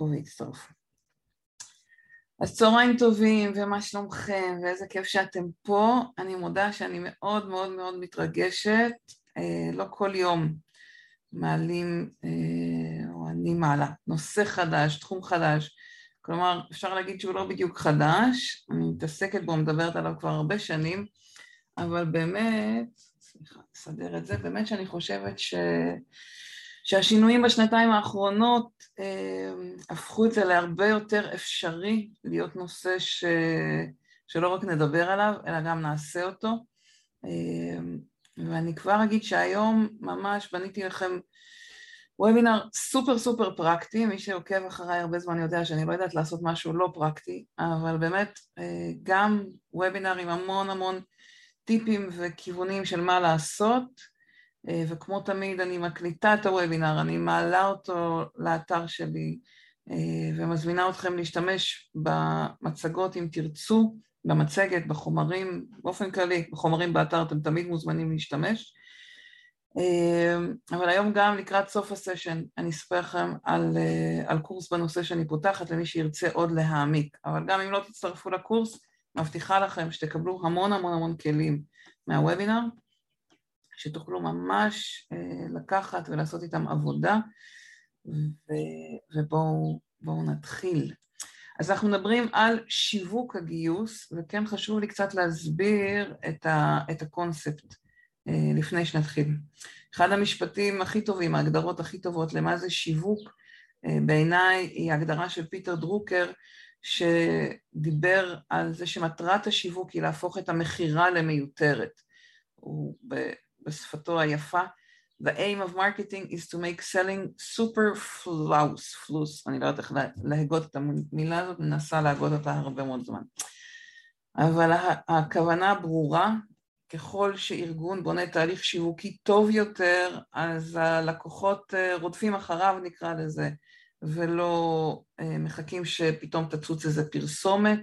ילכו ויצטרפו. אז צהריים טובים, ומה שלומכם, ואיזה כיף שאתם פה. אני מודה שאני מאוד מאוד מאוד מתרגשת. אה, לא כל יום מעלים, אה, או אני מעלה, נושא חדש, תחום חדש. כלומר, אפשר להגיד שהוא לא בדיוק חדש, אני מתעסקת בו, מדברת עליו כבר הרבה שנים, אבל באמת, סליחה, נסדר את זה, באמת שאני חושבת ש... שהשינויים בשנתיים האחרונות אה, הפכו את זה להרבה יותר אפשרי להיות נושא ש... שלא רק נדבר עליו, אלא גם נעשה אותו. אה, ואני כבר אגיד שהיום ממש בניתי לכם וובינר סופר סופר פרקטי, מי שעוקב אחריי הרבה זמן יודע שאני לא יודעת לעשות משהו לא פרקטי, אבל באמת אה, גם וובינר עם המון המון טיפים וכיוונים של מה לעשות, וכמו תמיד אני מקליטה את הוובינר, אני מעלה אותו לאתר שלי אה, ומזמינה אתכם להשתמש במצגות אם תרצו, במצגת, בחומרים, באופן כללי, בחומרים באתר אתם תמיד מוזמנים להשתמש. אה, אבל היום גם לקראת סוף הסשן אני אספר לכם על, על קורס בנושא שאני פותחת למי שירצה עוד להעמיק, אבל גם אם לא תצטרפו לקורס, מבטיחה לכם שתקבלו המון המון המון כלים מהוובינר. שתוכלו ממש אה, לקחת ולעשות איתם עבודה, ובואו נתחיל. אז אנחנו מדברים על שיווק הגיוס, וכן חשוב לי קצת להסביר את, ה, את הקונספט אה, לפני שנתחיל. אחד המשפטים הכי טובים, ההגדרות הכי טובות למה זה שיווק, אה, בעיניי היא הגדרה של פיטר דרוקר, שדיבר על זה שמטרת השיווק היא להפוך את המכירה למיותרת. הוא בשפתו היפה, The aim of marketing is to make selling super flous, פלוס, אני לא יודעת איך להגות את המילה הזאת, מנסה להגות אותה הרבה מאוד זמן. אבל הכוונה ברורה, ככל שארגון בונה תהליך שיווקי טוב יותר, אז הלקוחות אה, רודפים אחריו נקרא לזה, ולא אה, מחכים שפתאום תצוץ איזה פרסומת.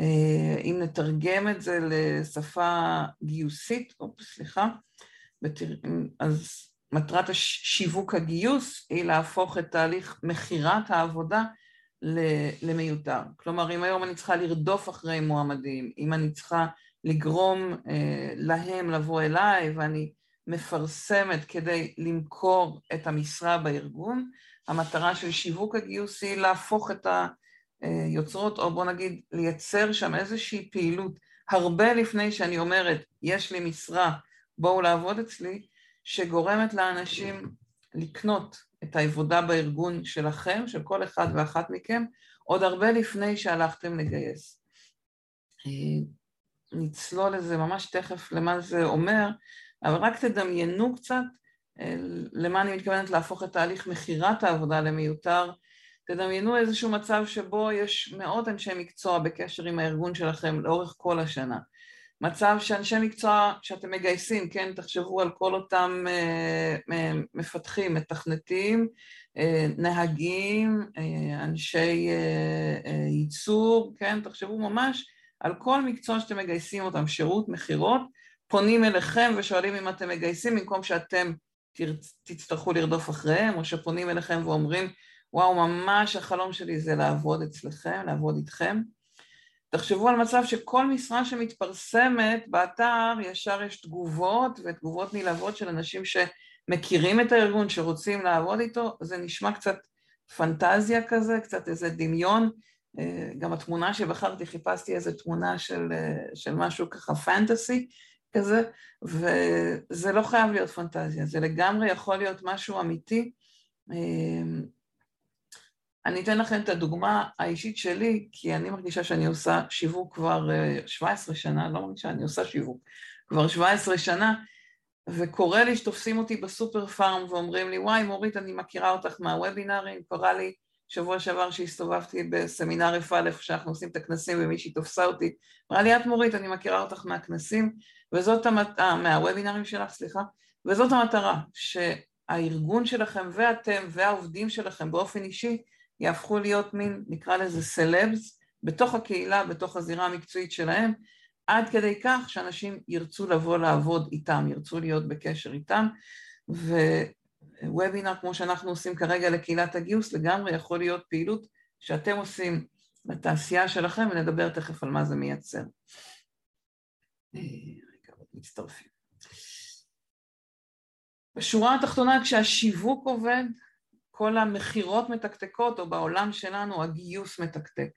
אה, אם נתרגם את זה לשפה גיוסית, אופ, סליחה, אז מטרת שיווק הגיוס היא להפוך את תהליך מכירת העבודה למיותר. כלומר, אם היום אני צריכה לרדוף אחרי מועמדים, אם אני צריכה לגרום אה, להם לבוא אליי ואני מפרסמת כדי למכור את המשרה בארגון, המטרה של שיווק הגיוס היא להפוך את היוצרות, או בוא נגיד לייצר שם איזושהי פעילות הרבה לפני שאני אומרת, יש לי משרה בואו לעבוד אצלי, שגורמת לאנשים לקנות את העבודה בארגון שלכם, של כל אחד ואחת מכם, עוד הרבה לפני שהלכתם לגייס. אה, נצלול לזה ממש תכף למה זה אומר, אבל רק תדמיינו קצת אה, למה אני מתכוונת להפוך את תהליך מכירת העבודה למיותר. תדמיינו איזשהו מצב שבו יש מאות אנשי מקצוע בקשר עם הארגון שלכם לאורך כל השנה. מצב שאנשי מקצוע שאתם מגייסים, כן, תחשבו על כל אותם uh, מפתחים, מתכנתים, uh, נהגים, uh, אנשי uh, uh, ייצור, כן, תחשבו ממש על כל מקצוע שאתם מגייסים אותם, שירות, מכירות, פונים אליכם ושואלים אם אתם מגייסים במקום שאתם תצטרכו לרדוף אחריהם, או שפונים אליכם ואומרים, וואו, ממש החלום שלי זה לעבוד אצלכם, לעבוד איתכם. תחשבו על מצב שכל משרה שמתפרסמת באתר ישר יש תגובות ותגובות נלהבות של אנשים שמכירים את הארגון, שרוצים לעבוד איתו, זה נשמע קצת פנטזיה כזה, קצת איזה דמיון. אה, גם התמונה שבחרתי, חיפשתי איזה תמונה של, אה, של משהו ככה פנטסי כזה, וזה לא חייב להיות פנטזיה, זה לגמרי יכול להיות משהו אמיתי. אני אתן לכם את הדוגמה האישית שלי, כי אני מרגישה שאני עושה שיווק כבר 17 אה, שנה, לא מרגישה, אני עושה שיווק כבר 17 שנה, וקורה לי שתופסים אותי בסופר פארם ואומרים לי, וואי, מורית, אני מכירה אותך מהוובינארים, קרה לי שבוע שעבר שהסתובבתי בסמינר א' שאנחנו עושים את הכנסים ומישהי תופסה אותי, אמרה לי, את מורית, אני מכירה אותך מהכנסים, וזאת המטרה, אה, מהוובינארים שלך, סליחה, וזאת המטרה, שהארגון שלכם ואתם והעובדים שלכם באופן אישי יהפכו להיות מין, נקרא לזה סלבס, בתוך הקהילה, בתוך הזירה המקצועית שלהם, עד כדי כך שאנשים ירצו לבוא לעבוד איתם, ירצו להיות בקשר איתם, וובינר כמו שאנחנו עושים כרגע לקהילת הגיוס לגמרי יכול להיות פעילות שאתם עושים לתעשייה שלכם ונדבר תכף על מה זה מייצר. רגע, מצטרפים. בשורה התחתונה כשהשיווק עובד כל המכירות מתקתקות או בעולם שלנו הגיוס מתקתק.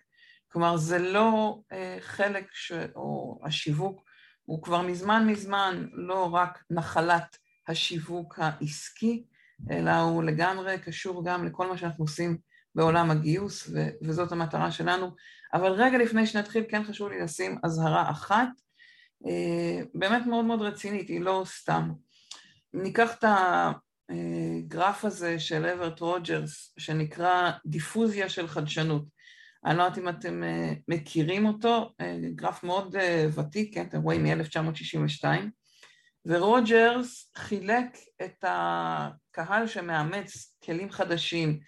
כלומר זה לא אה, חלק ש... או השיווק הוא כבר מזמן מזמן לא רק נחלת השיווק העסקי, אלא הוא לגמרי קשור גם לכל מה שאנחנו עושים בעולם הגיוס, ו- וזאת המטרה שלנו. אבל רגע לפני שנתחיל, כן חשוב לי לשים אזהרה אחת, אה, באמת מאוד מאוד רצינית, היא לא סתם. ניקח את הגרף הזה של אברט רוג'רס, שנקרא דיפוזיה של חדשנות, אני לא יודעת אם אתם אה, מכירים אותו, אה, גרף מאוד אה, ותיק, כן, אתם רואים מ-1962, ורוג'רס חילק את הקהל שמאמץ כלים חדשים.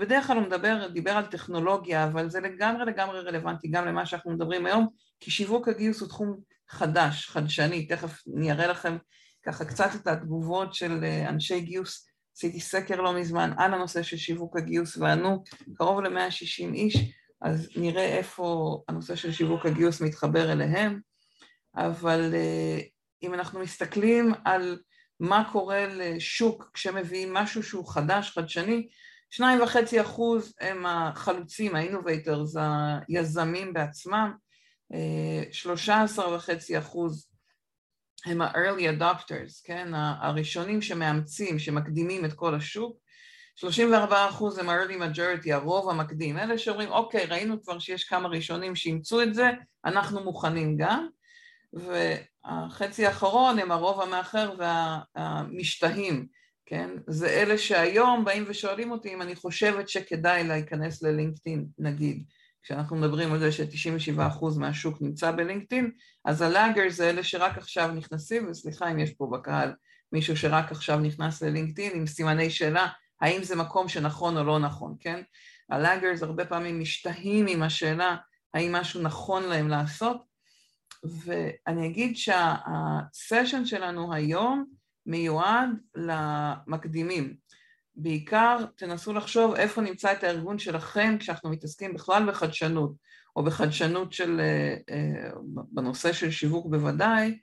בדרך כלל הוא מדבר, דיבר על טכנולוגיה, אבל זה לגמרי לגמרי רלוונטי גם למה שאנחנו מדברים היום, כי שיווק הגיוס הוא תחום חדש, חדשני, תכף אני אראה לכם ככה קצת את התגובות של אנשי גיוס, עשיתי סקר לא מזמן על הנושא של שיווק הגיוס וענו קרוב ל-160 איש, אז נראה איפה הנושא של שיווק הגיוס מתחבר אליהם, אבל אה, אם אנחנו מסתכלים על מה קורה לשוק כשמביאים משהו שהוא חדש, חדשני, שניים וחצי אחוז הם החלוצים, ה innovators, היזמים בעצמם, אה, שלושה עשר וחצי אחוז הם ה-early adopters, כן, הראשונים שמאמצים, שמקדימים את כל השוק, 34 אחוז הם ה-early majority, הרוב המקדים, אלה שאומרים אוקיי ראינו כבר שיש כמה ראשונים שאימצו את זה, אנחנו מוכנים גם, והחצי האחרון הם הרוב המאחר והמשתהים, כן? זה אלה שהיום באים ושואלים אותי אם אני חושבת שכדאי להיכנס ללינקדאין נגיד, כשאנחנו מדברים על זה ש-97% מהשוק נמצא בלינקדאין, אז הלאגר זה אלה שרק עכשיו נכנסים, וסליחה אם יש פה בקהל מישהו שרק עכשיו נכנס ללינקדאין עם סימני שאלה האם זה מקום שנכון או לא נכון, כן? הלאגרס הרבה פעמים משתהים עם השאלה האם משהו נכון להם לעשות, ואני אגיד שהסשן שלנו היום מיועד למקדימים. בעיקר תנסו לחשוב איפה נמצא את הארגון שלכם כשאנחנו מתעסקים בכלל בחדשנות, או בחדשנות של, אה, אה, בנושא של שיווק בוודאי,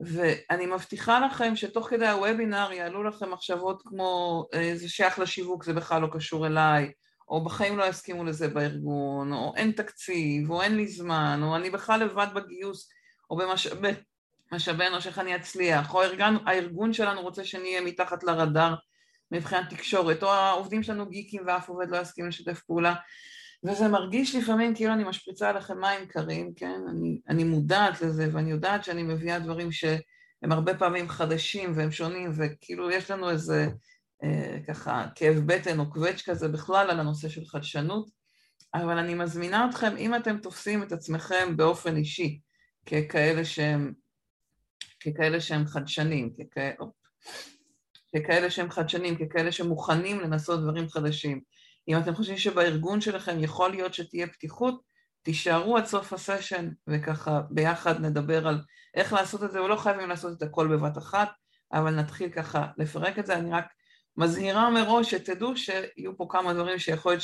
ואני מבטיחה לכם שתוך כדי הוובינר יעלו לכם מחשבות כמו אה, זה שייך לשיווק, זה בכלל לא קשור אליי, או בחיים לא יסכימו לזה בארגון, או אין תקציב, או אין לי זמן, או אני בכלל לבד בגיוס, או במשאבי אנוש, איך אני אצליח, או הארגון, הארגון שלנו רוצה שנהיה מתחת לרדאר מבחינת תקשורת, או העובדים שלנו גיקים ואף עובד לא יסכים לשתף פעולה. וזה מרגיש לפעמים כאילו אני משפריצה עליכם מים קרים, כן? אני, אני מודעת לזה ואני יודעת שאני מביאה דברים שהם הרבה פעמים חדשים והם שונים וכאילו יש לנו איזה אה, ככה כאב בטן או קווץ' כזה בכלל על הנושא של חדשנות, אבל אני מזמינה אתכם, אם אתם תופסים את עצמכם באופן אישי ככאלה שהם, ככאלה שהם חדשנים, ככאלה, ככאלה שהם חדשנים, ככאלה שמוכנים לנסות דברים חדשים, אם אתם חושבים שבארגון שלכם יכול להיות שתהיה פתיחות, תישארו עד סוף הסשן וככה ביחד נדבר על איך לעשות את זה, ולא חייבים לעשות את הכל בבת אחת, אבל נתחיל ככה לפרק את זה. אני רק מזהירה מראש שתדעו שיהיו פה כמה דברים שיכול להיות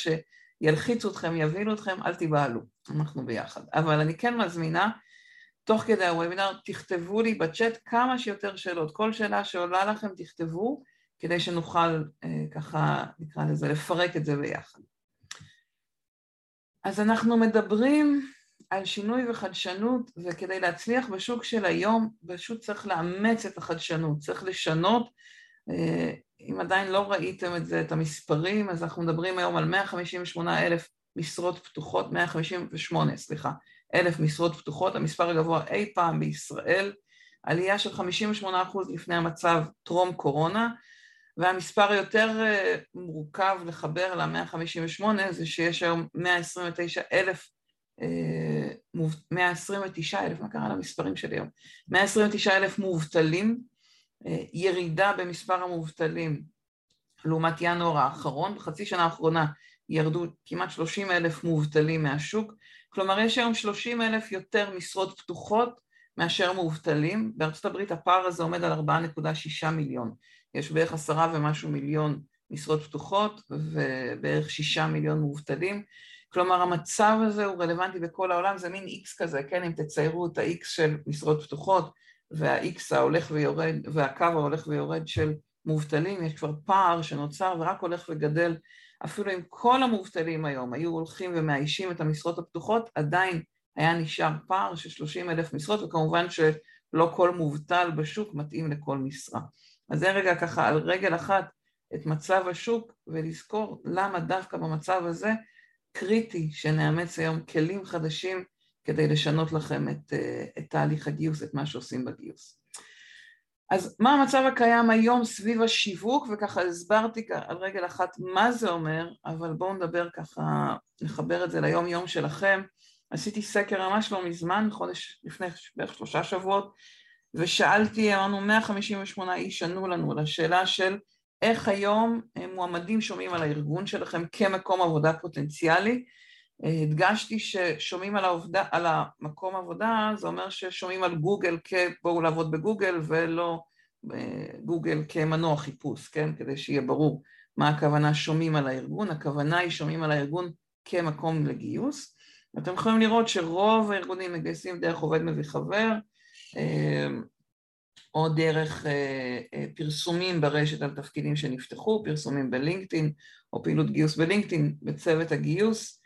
שילחיצו אתכם, יבהילו אתכם, אל תיבהלו, אנחנו ביחד. אבל אני כן מזמינה, תוך כדי הוובינר, תכתבו לי בצ'אט כמה שיותר שאלות. כל שאלה שעולה לכם תכתבו, כדי שנוכל אה, ככה, נקרא לזה, לפרק את זה ביחד. אז אנחנו מדברים על שינוי וחדשנות, וכדי להצליח בשוק של היום, פשוט צריך לאמץ את החדשנות, צריך לשנות. אה, אם עדיין לא ראיתם את זה, את המספרים, אז אנחנו מדברים היום על 158 אלף משרות פתוחות, 158, סליחה, אלף משרות פתוחות, המספר הגבוה אי פעם בישראל, עלייה של 58 אחוז לפני המצב טרום קורונה, והמספר היותר אה, מורכב לחבר ל-158 זה שיש היום 129 אלף, 129 אה, אלף, מה קרה למספרים שלי היום? 129 אלף מובטלים, אה, ירידה במספר המובטלים לעומת ינואר האחרון, בחצי שנה האחרונה ירדו כמעט 30 אלף מובטלים מהשוק, כלומר יש היום 30 אלף יותר משרות פתוחות מאשר מובטלים, בארצות הברית הפער הזה עומד על 4.6 מיליון. יש בערך עשרה ומשהו מיליון משרות פתוחות ובערך שישה מיליון מובטלים. כלומר, המצב הזה הוא רלוונטי בכל העולם, זה מין איקס כזה, כן? אם תציירו את האיקס של משרות פתוחות והאיקס ההולך ויורד, והקו ההולך ויורד של מובטלים, יש כבר פער שנוצר ורק הולך וגדל. אפילו אם כל המובטלים היום היו הולכים ומאיישים את המשרות הפתוחות, עדיין היה נשאר פער של 30 אלף משרות, וכמובן שלא כל מובטל בשוק מתאים לכל משרה. אז זה רגע ככה על רגל אחת את מצב השוק, ולזכור למה דווקא במצב הזה קריטי שנאמץ היום כלים חדשים כדי לשנות לכם את, את תהליך הגיוס, את מה שעושים בגיוס. אז מה המצב הקיים היום סביב השיווק, וככה הסברתי על רגל אחת מה זה אומר, אבל בואו נדבר ככה, נחבר את זה ליום יום שלכם. עשיתי סקר ממש לא מזמן, חודש לפני בערך שלושה שבועות, ושאלתי, אמרנו 158 איש ענו לנו לשאלה של איך היום מועמדים שומעים על הארגון שלכם כמקום עבודה פוטנציאלי. הדגשתי ששומעים על, העובדה, על המקום עבודה, זה אומר ששומעים על גוגל כבואו לעבוד בגוגל ולא גוגל כמנוע חיפוש, כן? כדי שיהיה ברור מה הכוונה שומעים על הארגון. הכוונה היא שומעים על הארגון כמקום לגיוס. אתם יכולים לראות שרוב הארגונים מגייסים דרך עובד מביא חבר, או דרך פרסומים ברשת על תפקידים שנפתחו, פרסומים בלינקדאין, או פעילות גיוס בלינקדאין בצוות הגיוס,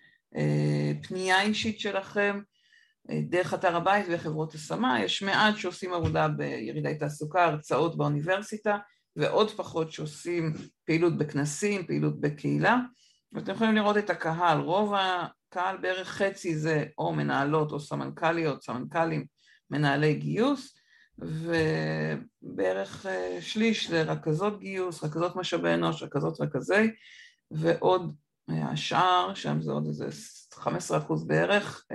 פנייה אישית שלכם, דרך אתר הבית וחברות השמה, יש מעט שעושים עבודה בירידי תעסוקה, הרצאות באוניברסיטה, ועוד פחות שעושים פעילות בכנסים, פעילות בקהילה, ואתם יכולים לראות את הקהל, רוב הקהל בערך חצי זה או מנהלות או סמנכ"ליות, סמנכ"לים, מנהלי גיוס, ובערך שליש זה רכזות גיוס, רכזות משאבי אנוש, רכזות רכזי, ועוד השאר, שם זה עוד איזה 15 אחוז בערך,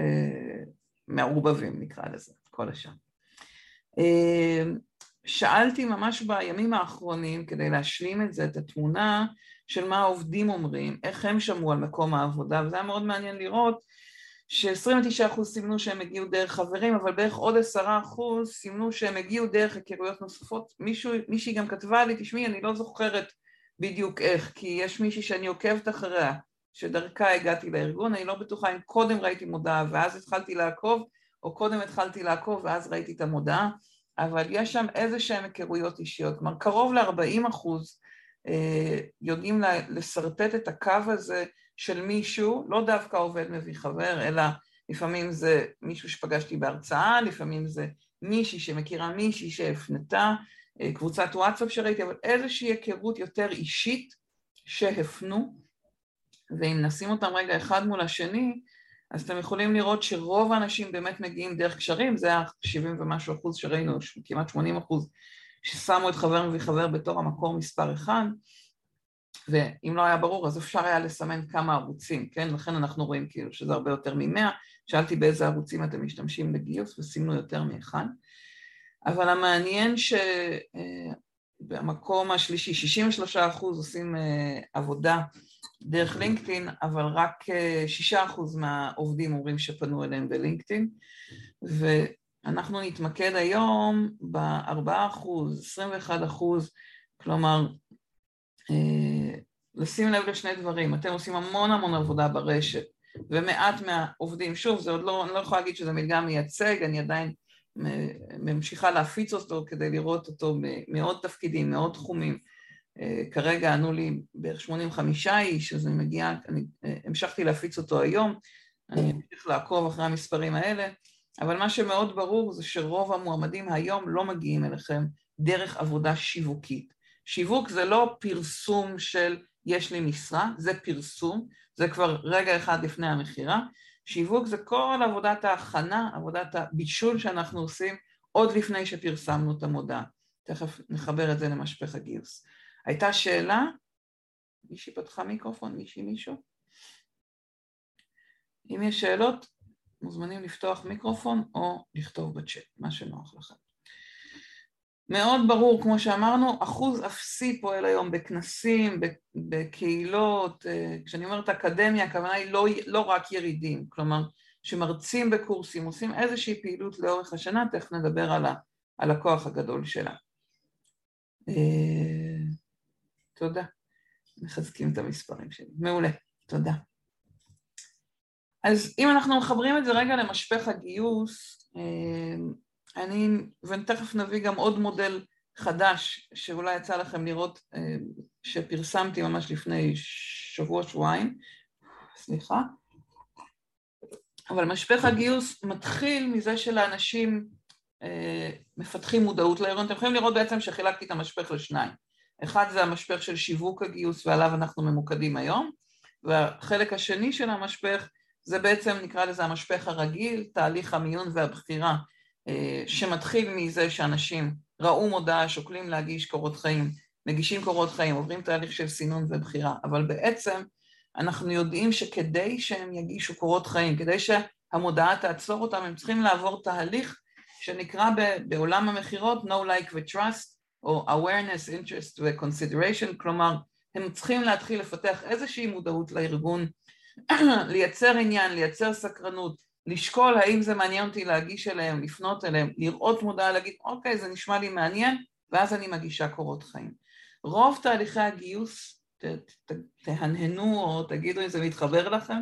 מעורבבים נקרא לזה, כל השאר. שאלתי ממש בימים האחרונים, כדי להשלים את זה, את התמונה של מה העובדים אומרים, איך הם שמעו על מקום העבודה, וזה היה מאוד מעניין לראות ש-29% סימנו שהם הגיעו דרך חברים, אבל בערך עוד 10% סימנו שהם הגיעו דרך היכרויות נוספות. מישהו, מישהי גם כתבה לי, תשמעי, אני לא זוכרת בדיוק איך, כי יש מישהי שאני עוקבת אחריה, שדרכה הגעתי לארגון, אני לא בטוחה אם קודם ראיתי מודעה ואז התחלתי לעקוב, או קודם התחלתי לעקוב ואז ראיתי את המודעה, אבל יש שם איזה שהן היכרויות אישיות, כלומר קרוב ל-40 אחוז יודעים לשרטט את הקו הזה של מישהו, לא דווקא עובד מביא חבר, אלא לפעמים זה מישהו שפגשתי בהרצאה, לפעמים זה מישהי שמכירה מישהי שהפנתה, קבוצת וואטסאפ שראיתי, אבל איזושהי היכרות יותר אישית שהפנו, ואם נשים אותם רגע אחד מול השני, אז אתם יכולים לראות שרוב האנשים באמת מגיעים דרך קשרים, זה ה-70 ומשהו אחוז שראינו, כמעט 80 אחוז, ששמו את חבר מביא חבר בתור המקור מספר אחד, ואם לא היה ברור אז אפשר היה לסמן כמה ערוצים, כן? לכן אנחנו רואים כאילו שזה הרבה יותר ממאה, שאלתי באיזה ערוצים אתם משתמשים לגיוס וסימנו יותר מאחד, אבל המעניין שבמקום השלישי 63 אחוז עושים עבודה דרך לינקדאין, אבל רק שישה אחוז מהעובדים אומרים שפנו אליהם בלינקדאין, ואנחנו נתמקד היום בארבעה אחוז, עשרים ואחד אחוז, כלומר, לשים לב לשני דברים, אתם עושים המון המון עבודה ברשת, ומעט מהעובדים, שוב, זה עוד לא, אני לא יכולה להגיד שזה מדגם מייצג, אני עדיין ממשיכה להפיץ אותו כדי לראות אותו מעוד תפקידים, מעוד תחומים, כרגע ענו לי בערך 85 איש, אז אני מגיעה, אני המשכתי להפיץ אותו היום, אני אמשיך לעקוב אחרי המספרים האלה, אבל מה שמאוד ברור זה שרוב המועמדים היום לא מגיעים אליכם דרך עבודה שיווקית. שיווק זה לא פרסום של יש לי משרה, זה פרסום, זה כבר רגע אחד לפני המכירה, שיווק זה כל עבודת ההכנה, עבודת הבישול שאנחנו עושים עוד לפני שפרסמנו את המודעה. תכף נחבר את זה למשפך הגיוס. הייתה שאלה? מישהי פתחה מיקרופון? מישהי מישהו? אם יש שאלות, מוזמנים לפתוח מיקרופון או לכתוב בצ'אט, מה שנוח לכם. מאוד ברור, כמו שאמרנו, אחוז אפסי פועל היום בכנסים, בקהילות, כשאני אומרת אקדמיה, הכוונה היא לא, לא רק ירידים, כלומר, שמרצים בקורסים, עושים איזושהי פעילות לאורך השנה, תכף נדבר על, ה, על הכוח הגדול שלה. תודה. מחזקים את המספרים שלי. מעולה, תודה. אז אם אנחנו מחברים את זה רגע למשפך הגיוס, אה, אני, ותכף נביא גם עוד מודל חדש שאולי יצא לכם לראות, אה, שפרסמתי ממש לפני שבוע-שבועיים, סליחה, אבל משפך הגיוס מתחיל מזה שלאנשים אה, מפתחים מודעות להיריון. אתם יכולים לראות בעצם שחילקתי את המשפך לשניים. אחד זה המשפך של שיווק הגיוס ועליו אנחנו ממוקדים היום, והחלק השני של המשפך זה בעצם נקרא לזה המשפך הרגיל, תהליך המיון והבחירה, שמתחיל מזה שאנשים ראו מודעה, שוקלים להגיש קורות חיים, מגישים קורות חיים, עוברים תהליך של סינון ובחירה, אבל בעצם אנחנו יודעים שכדי שהם יגישו קורות חיים, כדי שהמודעה תעצור אותם, הם צריכים לעבור תהליך שנקרא בעולם המכירות No Like ו-Trust, או awareness, interest ו-consideration, כלומר, הם צריכים להתחיל לפתח איזושהי מודעות לארגון, לייצר עניין, לייצר סקרנות, לשקול האם זה מעניין אותי להגיש אליהם, לפנות אליהם, לראות מודעה, להגיד אוקיי זה נשמע לי מעניין ואז אני מגישה קורות חיים. רוב תהליכי הגיוס, ת, ת, תהנהנו או תגידו אם זה מתחבר לכם,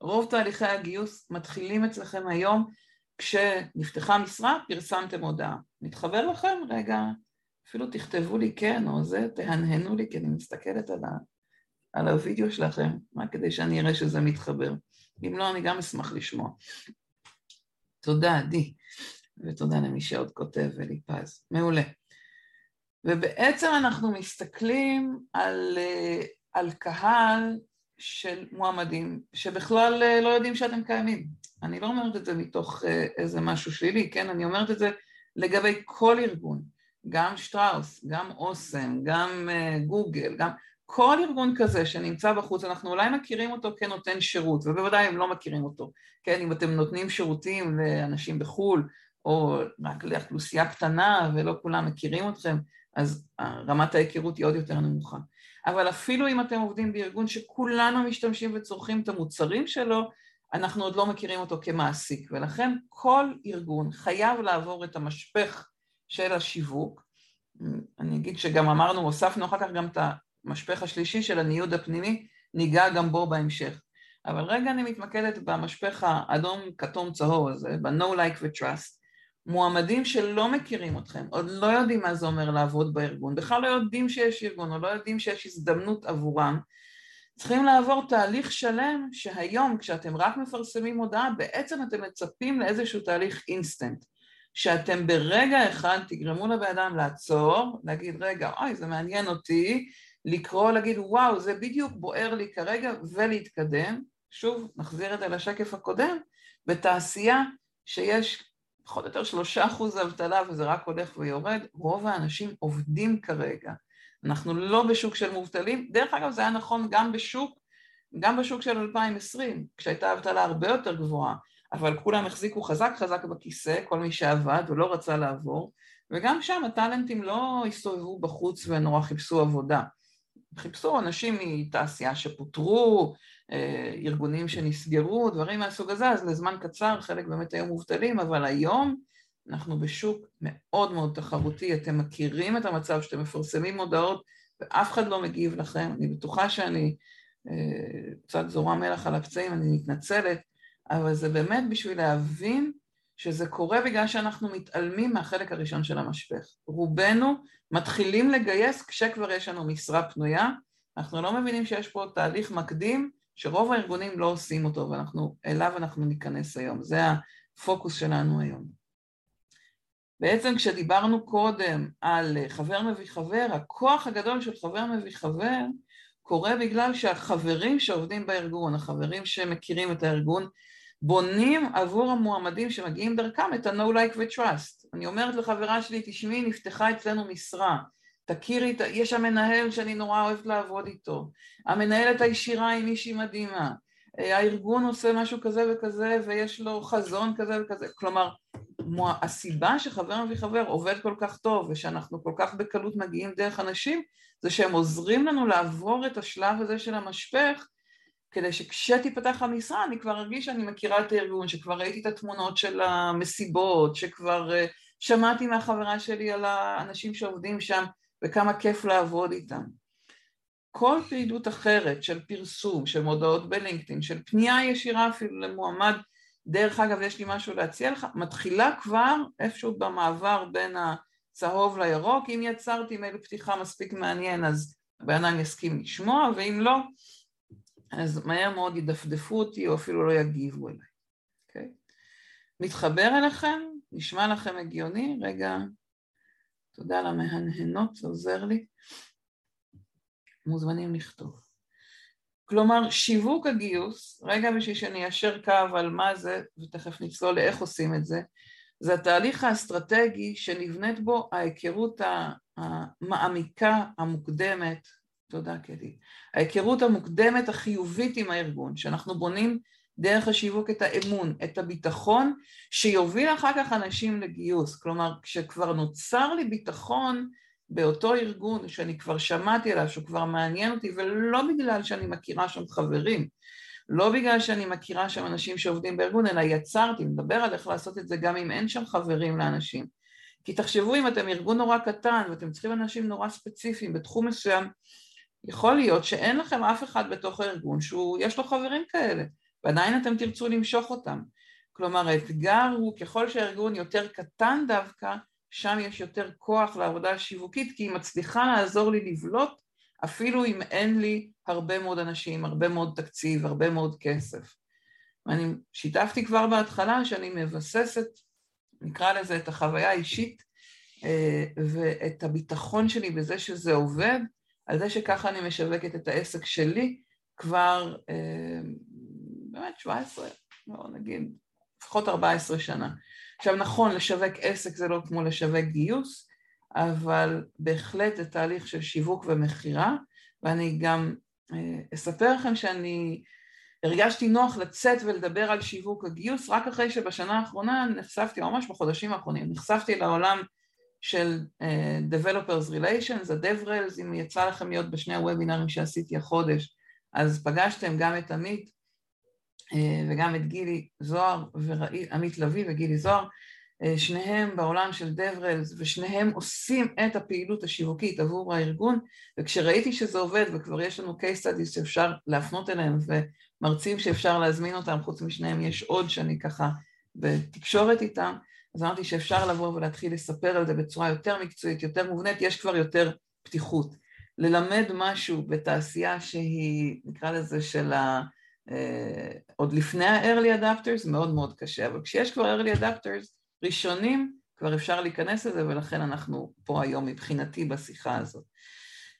רוב תהליכי הגיוס מתחילים אצלכם היום כשנפתחה משרה, פרסמתם הודעה. מתחבר לכם? רגע, אפילו תכתבו לי כן או זה, תהנהנו לי כי אני מסתכלת על, ה, על הווידאו שלכם, מה כדי שאני אראה שזה מתחבר. אם לא, אני גם אשמח לשמוע. תודה, עדי, ותודה למי שעוד כותב, אלי פז. מעולה. ובעצם אנחנו מסתכלים על, על קהל של מועמדים שבכלל לא יודעים שאתם קיימים. אני לא אומרת את זה מתוך איזה משהו שלילי, כן? אני אומרת את זה לגבי כל ארגון, גם שטראוס, גם אוסם, גם גוגל, גם כל ארגון כזה שנמצא בחוץ, אנחנו אולי מכירים אותו כנותן שירות, ובוודאי הם לא מכירים אותו, כן, אם אתם נותנים שירותים לאנשים בחו"ל, או רק לאוכלוסייה קטנה ולא כולם מכירים אתכם, אז רמת ההיכרות היא עוד יותר נמוכה. אבל אפילו אם אתם עובדים בארגון שכולנו משתמשים וצורכים את המוצרים שלו, אנחנו עוד לא מכירים אותו כמעסיק, ולכן כל ארגון חייב לעבור את המשפך של השיווק. אני אגיד שגם אמרנו, הוספנו אחר כך גם את המשפך השלישי של הניוד הפנימי, ניגע גם בו בהמשך. אבל רגע אני מתמקדת במשפך האדום, כתום, צהוב הזה, ב-No Like ו-Trust. מועמדים שלא מכירים אתכם, עוד לא יודעים מה זה אומר לעבוד בארגון, בכלל לא יודעים שיש ארגון, או לא יודעים שיש הזדמנות עבורם, צריכים לעבור תהליך שלם שהיום כשאתם רק מפרסמים הודעה, בעצם אתם מצפים לאיזשהו תהליך אינסטנט. שאתם ברגע אחד תגרמו לבן אדם לעצור, להגיד רגע, אוי זה מעניין אותי, לקרוא, להגיד וואו זה בדיוק בוער לי כרגע ולהתקדם, שוב נחזיר את זה לשקף הקודם, בתעשייה שיש פחות או יותר שלושה אחוז אבטלה וזה רק הולך ויורד, רוב האנשים עובדים כרגע, אנחנו לא בשוק של מובטלים, דרך אגב זה היה נכון גם בשוק, גם בשוק של 2020, כשהייתה אבטלה הרבה יותר גבוהה, אבל כולם החזיקו חזק חזק בכיסא, כל מי שעבד ולא רצה לעבור, וגם שם הטאלנטים לא הסתובבו בחוץ ונורא חיפשו עבודה. חיפשו אנשים מתעשייה שפוטרו, אה, ארגונים שנסגרו, דברים מהסוג הזה, אז לזמן קצר חלק באמת היו מובטלים, אבל היום אנחנו בשוק מאוד מאוד תחרותי, אתם מכירים את המצב שאתם מפרסמים מודעות ואף אחד לא מגיב לכם, אני בטוחה שאני אה, קצת זורה מלח על הפצעים, אני מתנצלת, אבל זה באמת בשביל להבין שזה קורה בגלל שאנחנו מתעלמים מהחלק הראשון של המשפך. רובנו מתחילים לגייס כשכבר יש לנו משרה פנויה, אנחנו לא מבינים שיש פה תהליך מקדים שרוב הארגונים לא עושים אותו ואנחנו, אליו אנחנו ניכנס היום, זה הפוקוס שלנו היום. בעצם כשדיברנו קודם על חבר מביא חבר, הכוח הגדול של חבר מביא חבר קורה בגלל שהחברים שעובדים בארגון, החברים שמכירים את הארגון, בונים עבור המועמדים שמגיעים דרכם את ה-No Like ו-Trust. אני אומרת לחברה שלי, תשמעי, נפתחה אצלנו משרה, תכירי, יש שם מנהל שאני נורא אוהבת לעבוד איתו, המנהלת הישירה היא מישהי מדהימה, הארגון עושה משהו כזה וכזה ויש לו חזון כזה וכזה, כלומר, הסיבה שחבר מביא חבר עובד כל כך טוב ושאנחנו כל כך בקלות מגיעים דרך אנשים, זה שהם עוזרים לנו לעבור את השלב הזה של המשפך כדי שכשתיפתח המשרה אני כבר ארגיש שאני מכירה את הארגון, שכבר ראיתי את התמונות של המסיבות, שכבר אה, שמעתי מהחברה שלי על האנשים שעובדים שם וכמה כיף לעבוד איתם. כל פעילות אחרת של פרסום, של מודעות בלינקדאין, של פנייה ישירה אפילו למועמד, דרך אגב יש לי משהו להציע לך, מתחילה כבר איפשהו במעבר בין הצהוב לירוק, אם יצרתי מייל פתיחה מספיק מעניין אז הבן אדם יסכים לשמוע, ואם לא, אז מהר מאוד ידפדפו אותי או אפילו לא יגיבו אליי, אוקיי? מתחבר אליכם? נשמע לכם הגיוני? רגע, תודה למהנהנות, זה עוזר לי. מוזמנים לכתוב. כלומר, שיווק הגיוס, רגע בשביל שאני איישר קו על מה זה, ותכף נצלול לאיך עושים את זה, זה התהליך האסטרטגי שנבנית בו ההיכרות המעמיקה, המוקדמת, תודה קדי, ההיכרות המוקדמת החיובית עם הארגון, שאנחנו בונים דרך השיווק את האמון, את הביטחון, שיוביל אחר כך אנשים לגיוס. כלומר, כשכבר נוצר לי ביטחון באותו ארגון שאני כבר שמעתי עליו, שהוא כבר מעניין אותי, ולא בגלל שאני מכירה שם חברים, לא בגלל שאני מכירה שם אנשים שעובדים בארגון, אלא יצרתי, מדבר על איך לעשות את זה גם אם אין שם חברים לאנשים. כי תחשבו אם אתם ארגון נורא קטן ואתם צריכים אנשים נורא ספציפיים בתחום מסוים, יכול להיות שאין לכם אף אחד בתוך הארגון שיש לו חברים כאלה, ועדיין אתם תרצו למשוך אותם. כלומר האתגר הוא ככל שהארגון יותר קטן דווקא, שם יש יותר כוח לעבודה השיווקית כי היא מצליחה לעזור לי לבלוט אפילו אם אין לי הרבה מאוד אנשים, הרבה מאוד תקציב, הרבה מאוד כסף. ואני שיתפתי כבר בהתחלה שאני מבססת, נקרא לזה את החוויה האישית אה, ואת הביטחון שלי בזה שזה עובד, על זה שככה אני משווקת את העסק שלי כבר אה, באמת 17, לא נגיד, לפחות 14 שנה. עכשיו נכון, לשווק עסק זה לא כמו לשווק גיוס, אבל בהחלט זה תהליך של שיווק ומכירה, ואני גם אה, אספר לכם שאני הרגשתי נוח לצאת ולדבר על שיווק הגיוס רק אחרי שבשנה האחרונה נחשפתי, ממש בחודשים האחרונים, נחשפתי לעולם של uh, Developers Relations, ה-DevRels, אם יצא לכם להיות בשני הוובינרים שעשיתי החודש, אז פגשתם גם את עמית אה, וגם את גילי זוהר, עמית לביא וגילי זוהר, אה, שניהם בעולם של DevRels ושניהם עושים את הפעילות השיווקית עבור הארגון וכשראיתי שזה עובד וכבר יש לנו case studies שאפשר להפנות אליהם ומרצים שאפשר להזמין אותם, חוץ משניהם יש עוד שאני ככה בתקשורת איתם, אז אמרתי שאפשר לבוא ולהתחיל לספר על זה בצורה יותר מקצועית, יותר מובנית, יש כבר יותר פתיחות. ללמד משהו בתעשייה שהיא, נקרא לזה, של ה... אה, עוד לפני ה-early adapters מאוד מאוד קשה, אבל כשיש כבר early adapters ראשונים, כבר אפשר להיכנס לזה ולכן אנחנו פה היום מבחינתי בשיחה הזאת.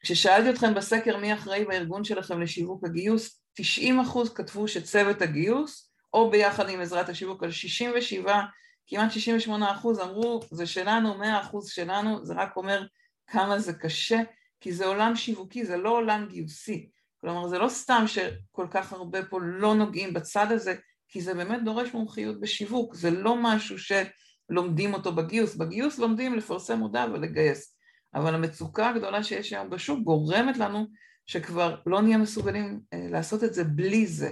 כששאלתי אתכם בסקר מי אחראי בארגון שלכם לשיווק הגיוס, 90 אחוז כתבו שצוות הגיוס, או ביחד עם עזרת השיווק, על 67, כמעט 68 אחוז אמרו זה שלנו, 100 אחוז שלנו, זה רק אומר כמה זה קשה, כי זה עולם שיווקי, זה לא עולם גיוסי. כלומר זה לא סתם שכל כך הרבה פה לא נוגעים בצד הזה, כי זה באמת דורש מומחיות בשיווק, זה לא משהו שלומדים אותו בגיוס, בגיוס לומדים לפרסם מודע ולגייס, אבל המצוקה הגדולה שיש היום בשוק גורמת לנו שכבר לא נהיה מסוגלים אה, לעשות את זה בלי זה.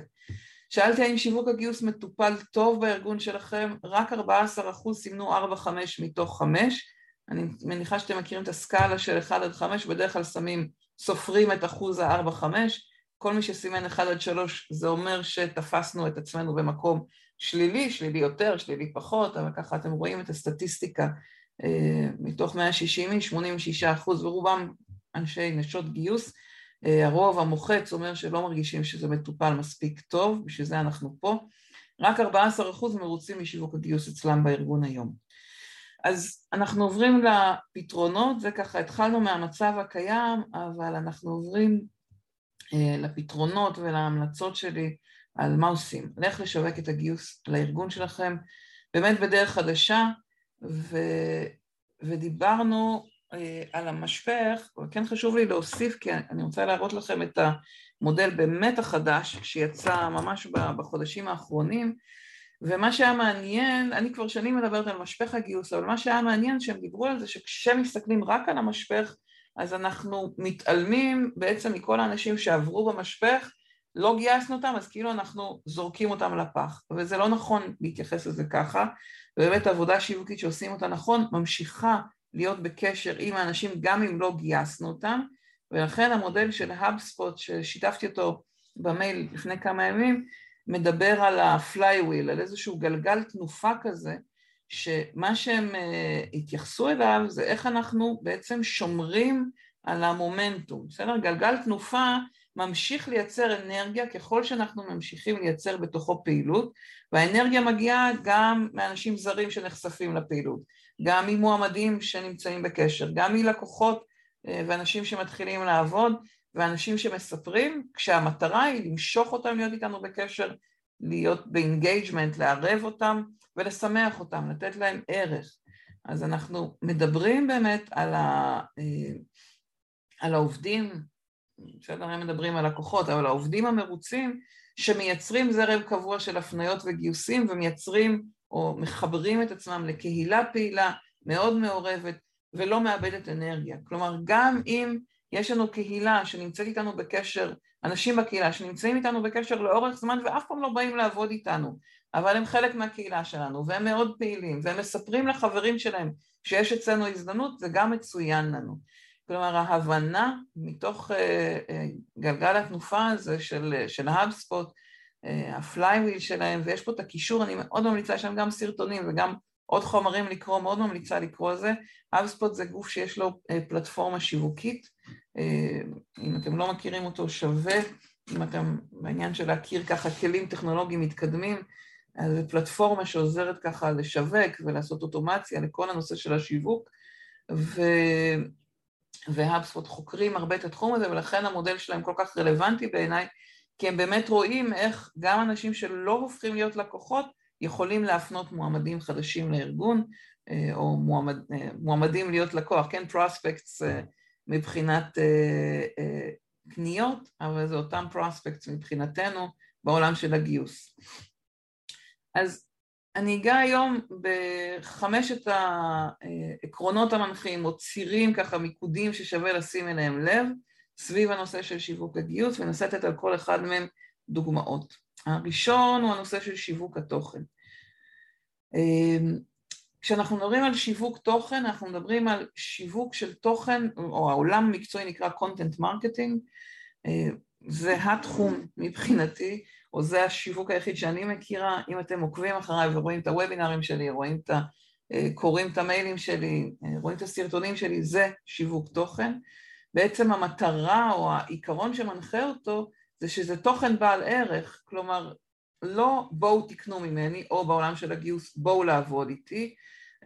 שאלתי האם שיווק הגיוס מטופל טוב בארגון שלכם, רק 14% סימנו 4-5 מתוך 5, אני מניחה שאתם מכירים את הסקאלה של 1 עד 5, בדרך כלל שמים סופרים את אחוז ה-4-5, כל מי שסימן 1 עד 3 זה אומר שתפסנו את עצמנו במקום שלילי, שלילי יותר, שלילי פחות, אבל ככה אתם רואים את הסטטיסטיקה אה, מתוך 160 איש, 86 אחוז, ורובם אנשי נשות גיוס, הרוב המוחץ אומר שלא מרגישים שזה מטופל מספיק טוב, בשביל זה אנחנו פה, רק 14 אחוז מרוצים משיווק הגיוס אצלם בארגון היום. אז אנחנו עוברים לפתרונות, זה ככה התחלנו מהמצב הקיים, אבל אנחנו עוברים אה, לפתרונות ולהמלצות שלי על מה עושים. איך לשווק את הגיוס לארגון שלכם, באמת בדרך חדשה, ו, ודיברנו אה, על המשפך, וכן חשוב לי להוסיף, כי אני רוצה להראות לכם את המודל באמת החדש, שיצא ממש בחודשים האחרונים, ומה שהיה מעניין, אני כבר שנים מדברת על משפך הגיוס, אבל מה שהיה מעניין שהם דיברו על זה שכשמסתכלים רק על המשפך, אז אנחנו מתעלמים בעצם מכל האנשים שעברו במשפך, לא גייסנו אותם, אז כאילו אנחנו זורקים אותם לפח, וזה לא נכון להתייחס לזה ככה, ובאמת העבודה השיווקית שעושים אותה נכון, ממשיכה להיות בקשר עם האנשים גם אם לא גייסנו אותם, ולכן המודל של HubSpot ששיתפתי אותו במייל לפני כמה ימים, מדבר על ה-flywheel, על איזשהו גלגל תנופה כזה, שמה שהם uh, התייחסו אליו זה איך אנחנו בעצם שומרים על המומנטום, בסדר? גלגל תנופה ממשיך לייצר אנרגיה ככל שאנחנו ממשיכים לייצר בתוכו פעילות, והאנרגיה מגיעה גם מאנשים זרים שנחשפים לפעילות, גם ממועמדים שנמצאים בקשר, גם מלקוחות אה, ואנשים שמתחילים לעבוד, ואנשים שמספרים, כשהמטרה היא למשוך אותם להיות איתנו בקשר, להיות ב engagement, לערב אותם ולשמח אותם, לתת להם ערך. אז אנחנו מדברים באמת על, ה, אה, על העובדים, בסדר, הם מדברים על לקוחות, אבל העובדים המרוצים שמייצרים זרם קבוע של הפניות וגיוסים ומייצרים או מחברים את עצמם לקהילה פעילה מאוד מעורבת ולא מאבדת אנרגיה. כלומר, גם אם יש לנו קהילה שנמצאת איתנו בקשר, אנשים בקהילה שנמצאים איתנו בקשר לאורך זמן ואף פעם לא באים לעבוד איתנו, אבל הם חלק מהקהילה שלנו והם מאוד פעילים והם מספרים לחברים שלהם שיש אצלנו הזדמנות, זה גם מצוין לנו. כלומר ההבנה מתוך uh, uh, גלגל התנופה הזה של, של האבספוט, ה flywheel שלהם, ויש פה את הקישור, אני מאוד ממליצה, יש שם גם סרטונים וגם עוד חומרים לקרוא, מאוד ממליצה לקרוא את זה. HubSpot זה גוף שיש לו אה, פלטפורמה שיווקית, אה, אם אתם לא מכירים אותו שווה, אם אתם בעניין של להכיר ככה כלים טכנולוגיים מתקדמים, אז זו פלטפורמה שעוזרת ככה לשווק ולעשות אוטומציה לכל הנושא של השיווק, ו... ו HubSpot חוקרים הרבה את התחום הזה, ולכן המודל שלהם כל כך רלוונטי בעיניי, כי הם באמת רואים איך גם אנשים שלא הופכים להיות לקוחות, יכולים להפנות מועמדים חדשים לארגון, אה, או מועמד, אה, מועמדים להיות לקוח, כן, פרוספקטס אה, מבחינת קניות, אבל זה אותם פרוספקטס מבחינתנו בעולם של הגיוס. אז אני אגע היום בחמשת העקרונות המנחים, או צירים ככה מיקודים ששווה לשים אליהם לב, סביב הנושא של שיווק הגיוס, לתת על כל אחד מהם דוגמאות. הראשון הוא הנושא של שיווק התוכן. כשאנחנו מדברים על שיווק תוכן, אנחנו מדברים על שיווק של תוכן, או העולם המקצועי נקרא content marketing, זה התחום מבחינתי, או זה השיווק היחיד שאני מכירה, אם אתם עוקבים אחריי ורואים את הוובינרים שלי, רואים את ה... אה, קוראים את המיילים שלי, אה, רואים את הסרטונים שלי, זה שיווק תוכן. בעצם המטרה או העיקרון שמנחה אותו זה שזה תוכן בעל ערך, כלומר לא בואו תקנו ממני, או בעולם של הגיוס בואו לעבוד איתי,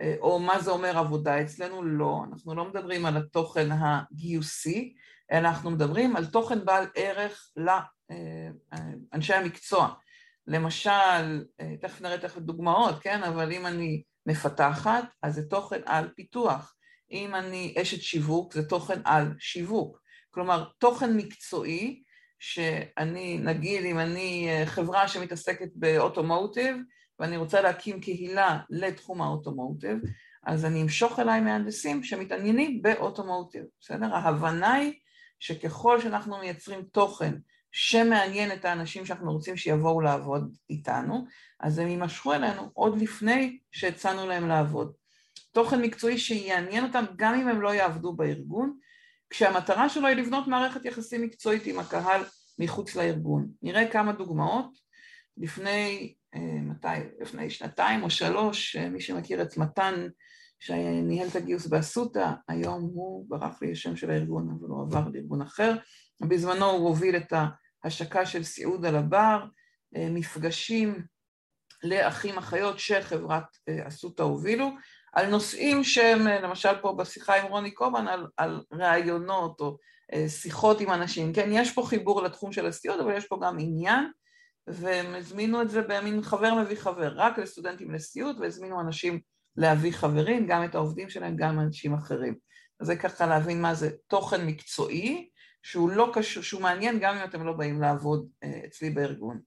אה, או מה זה אומר עבודה אצלנו, לא, אנחנו לא מדברים על התוכן הגיוסי, אלא אנחנו מדברים על תוכן בעל ערך לאנשי המקצוע. למשל, תכף נראה תכף דוגמאות, כן? אבל אם אני מפתחת, אז זה תוכן על פיתוח. אם אני אשת שיווק, זה תוכן על שיווק. כלומר, תוכן מקצועי, שאני, נגיד, אם אני חברה שמתעסקת באוטומוטיב, ואני רוצה להקים קהילה לתחום האוטומוטיב, אז אני אמשוך אליי מהנדסים שמתעניינים באוטומוטיב, בסדר? ההבנה היא שככל שאנחנו מייצרים תוכן שמעניין את האנשים שאנחנו רוצים שיבואו לעבוד איתנו, אז הם יימשכו אלינו עוד לפני שהצענו להם לעבוד. תוכן מקצועי שיעניין אותם גם אם הם לא יעבדו בארגון, כשהמטרה שלו היא לבנות מערכת יחסים מקצועית עם הקהל מחוץ לארגון. נראה כמה דוגמאות. לפני, אה, מתי? לפני שנתיים או שלוש, אה, מי שמכיר את מתן שניהל את הגיוס באסותא, היום הוא, ברח לי השם של הארגון, אבל הוא עבר לארגון אחר. בזמנו הוא הוביל את ההשקה של סיעוד על הבר, אה, מפגשים לאחים אחיות שחברת אסותא הובילו, על נושאים שהם, אה, למשל פה בשיחה עם רוני קובן, על, על ראיונות או שיחות עם אנשים. כן, יש פה חיבור לתחום של הסיעוד, אבל יש פה גם עניין, והם הזמינו את זה במין חבר מביא חבר, רק לסטודנטים לסיעוד, והזמינו אנשים להביא חברים, גם את העובדים שלהם, גם אנשים אחרים. אז זה ככה להבין מה זה תוכן מקצועי, שהוא לא קשור, שהוא מעניין גם אם אתם לא באים לעבוד אה, אצלי בארגון.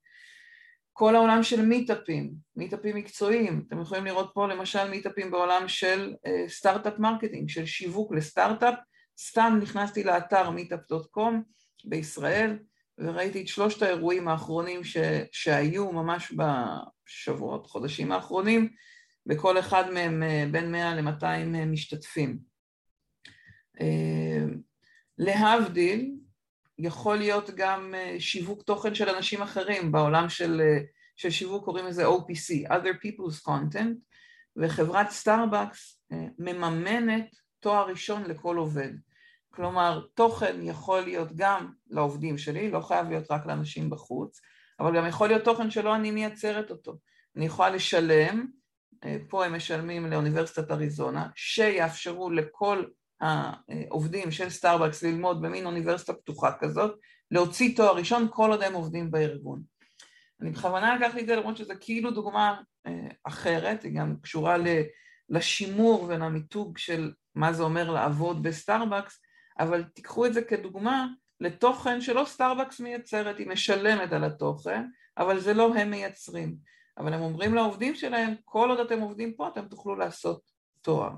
כל העולם של מיטאפים, מיטאפים מקצועיים, אתם יכולים לראות פה למשל מיטאפים בעולם של אה, startup marketing, של שיווק לסטארט-אפ, סתם נכנסתי לאתר meetup.com בישראל וראיתי את שלושת האירועים האחרונים ש, שהיו ממש בשבועות, חודשים האחרונים, בכל אחד מהם אה, בין 100 ל-200 אה, משתתפים. להבדיל, יכול להיות גם אה, שיווק תוכן של אנשים אחרים בעולם של, אה, של שיווק קוראים לזה OPC, other people's content, וחברת סטארבקס אה, מממנת תואר ראשון לכל עובד. כלומר, תוכן יכול להיות גם לעובדים שלי, לא חייב להיות רק לאנשים בחוץ, אבל גם יכול להיות תוכן שלא אני מייצרת אותו. אני יכולה לשלם, פה הם משלמים לאוניברסיטת אריזונה, שיאפשרו לכל העובדים של סטארבקס ללמוד במין אוניברסיטה פתוחה כזאת, להוציא תואר ראשון כל עוד הם עובדים בארגון. אני בכוונה לקחתי את זה למרות שזו כאילו דוגמה אה, אחרת, היא גם קשורה לשימור ולמיתוג של מה זה אומר לעבוד בסטארבקס, אבל תיקחו את זה כדוגמה לתוכן שלא סטארבקס מייצרת, היא משלמת על התוכן, אבל זה לא הם מייצרים. אבל הם אומרים לעובדים שלהם, כל עוד אתם עובדים פה אתם תוכלו לעשות תואר.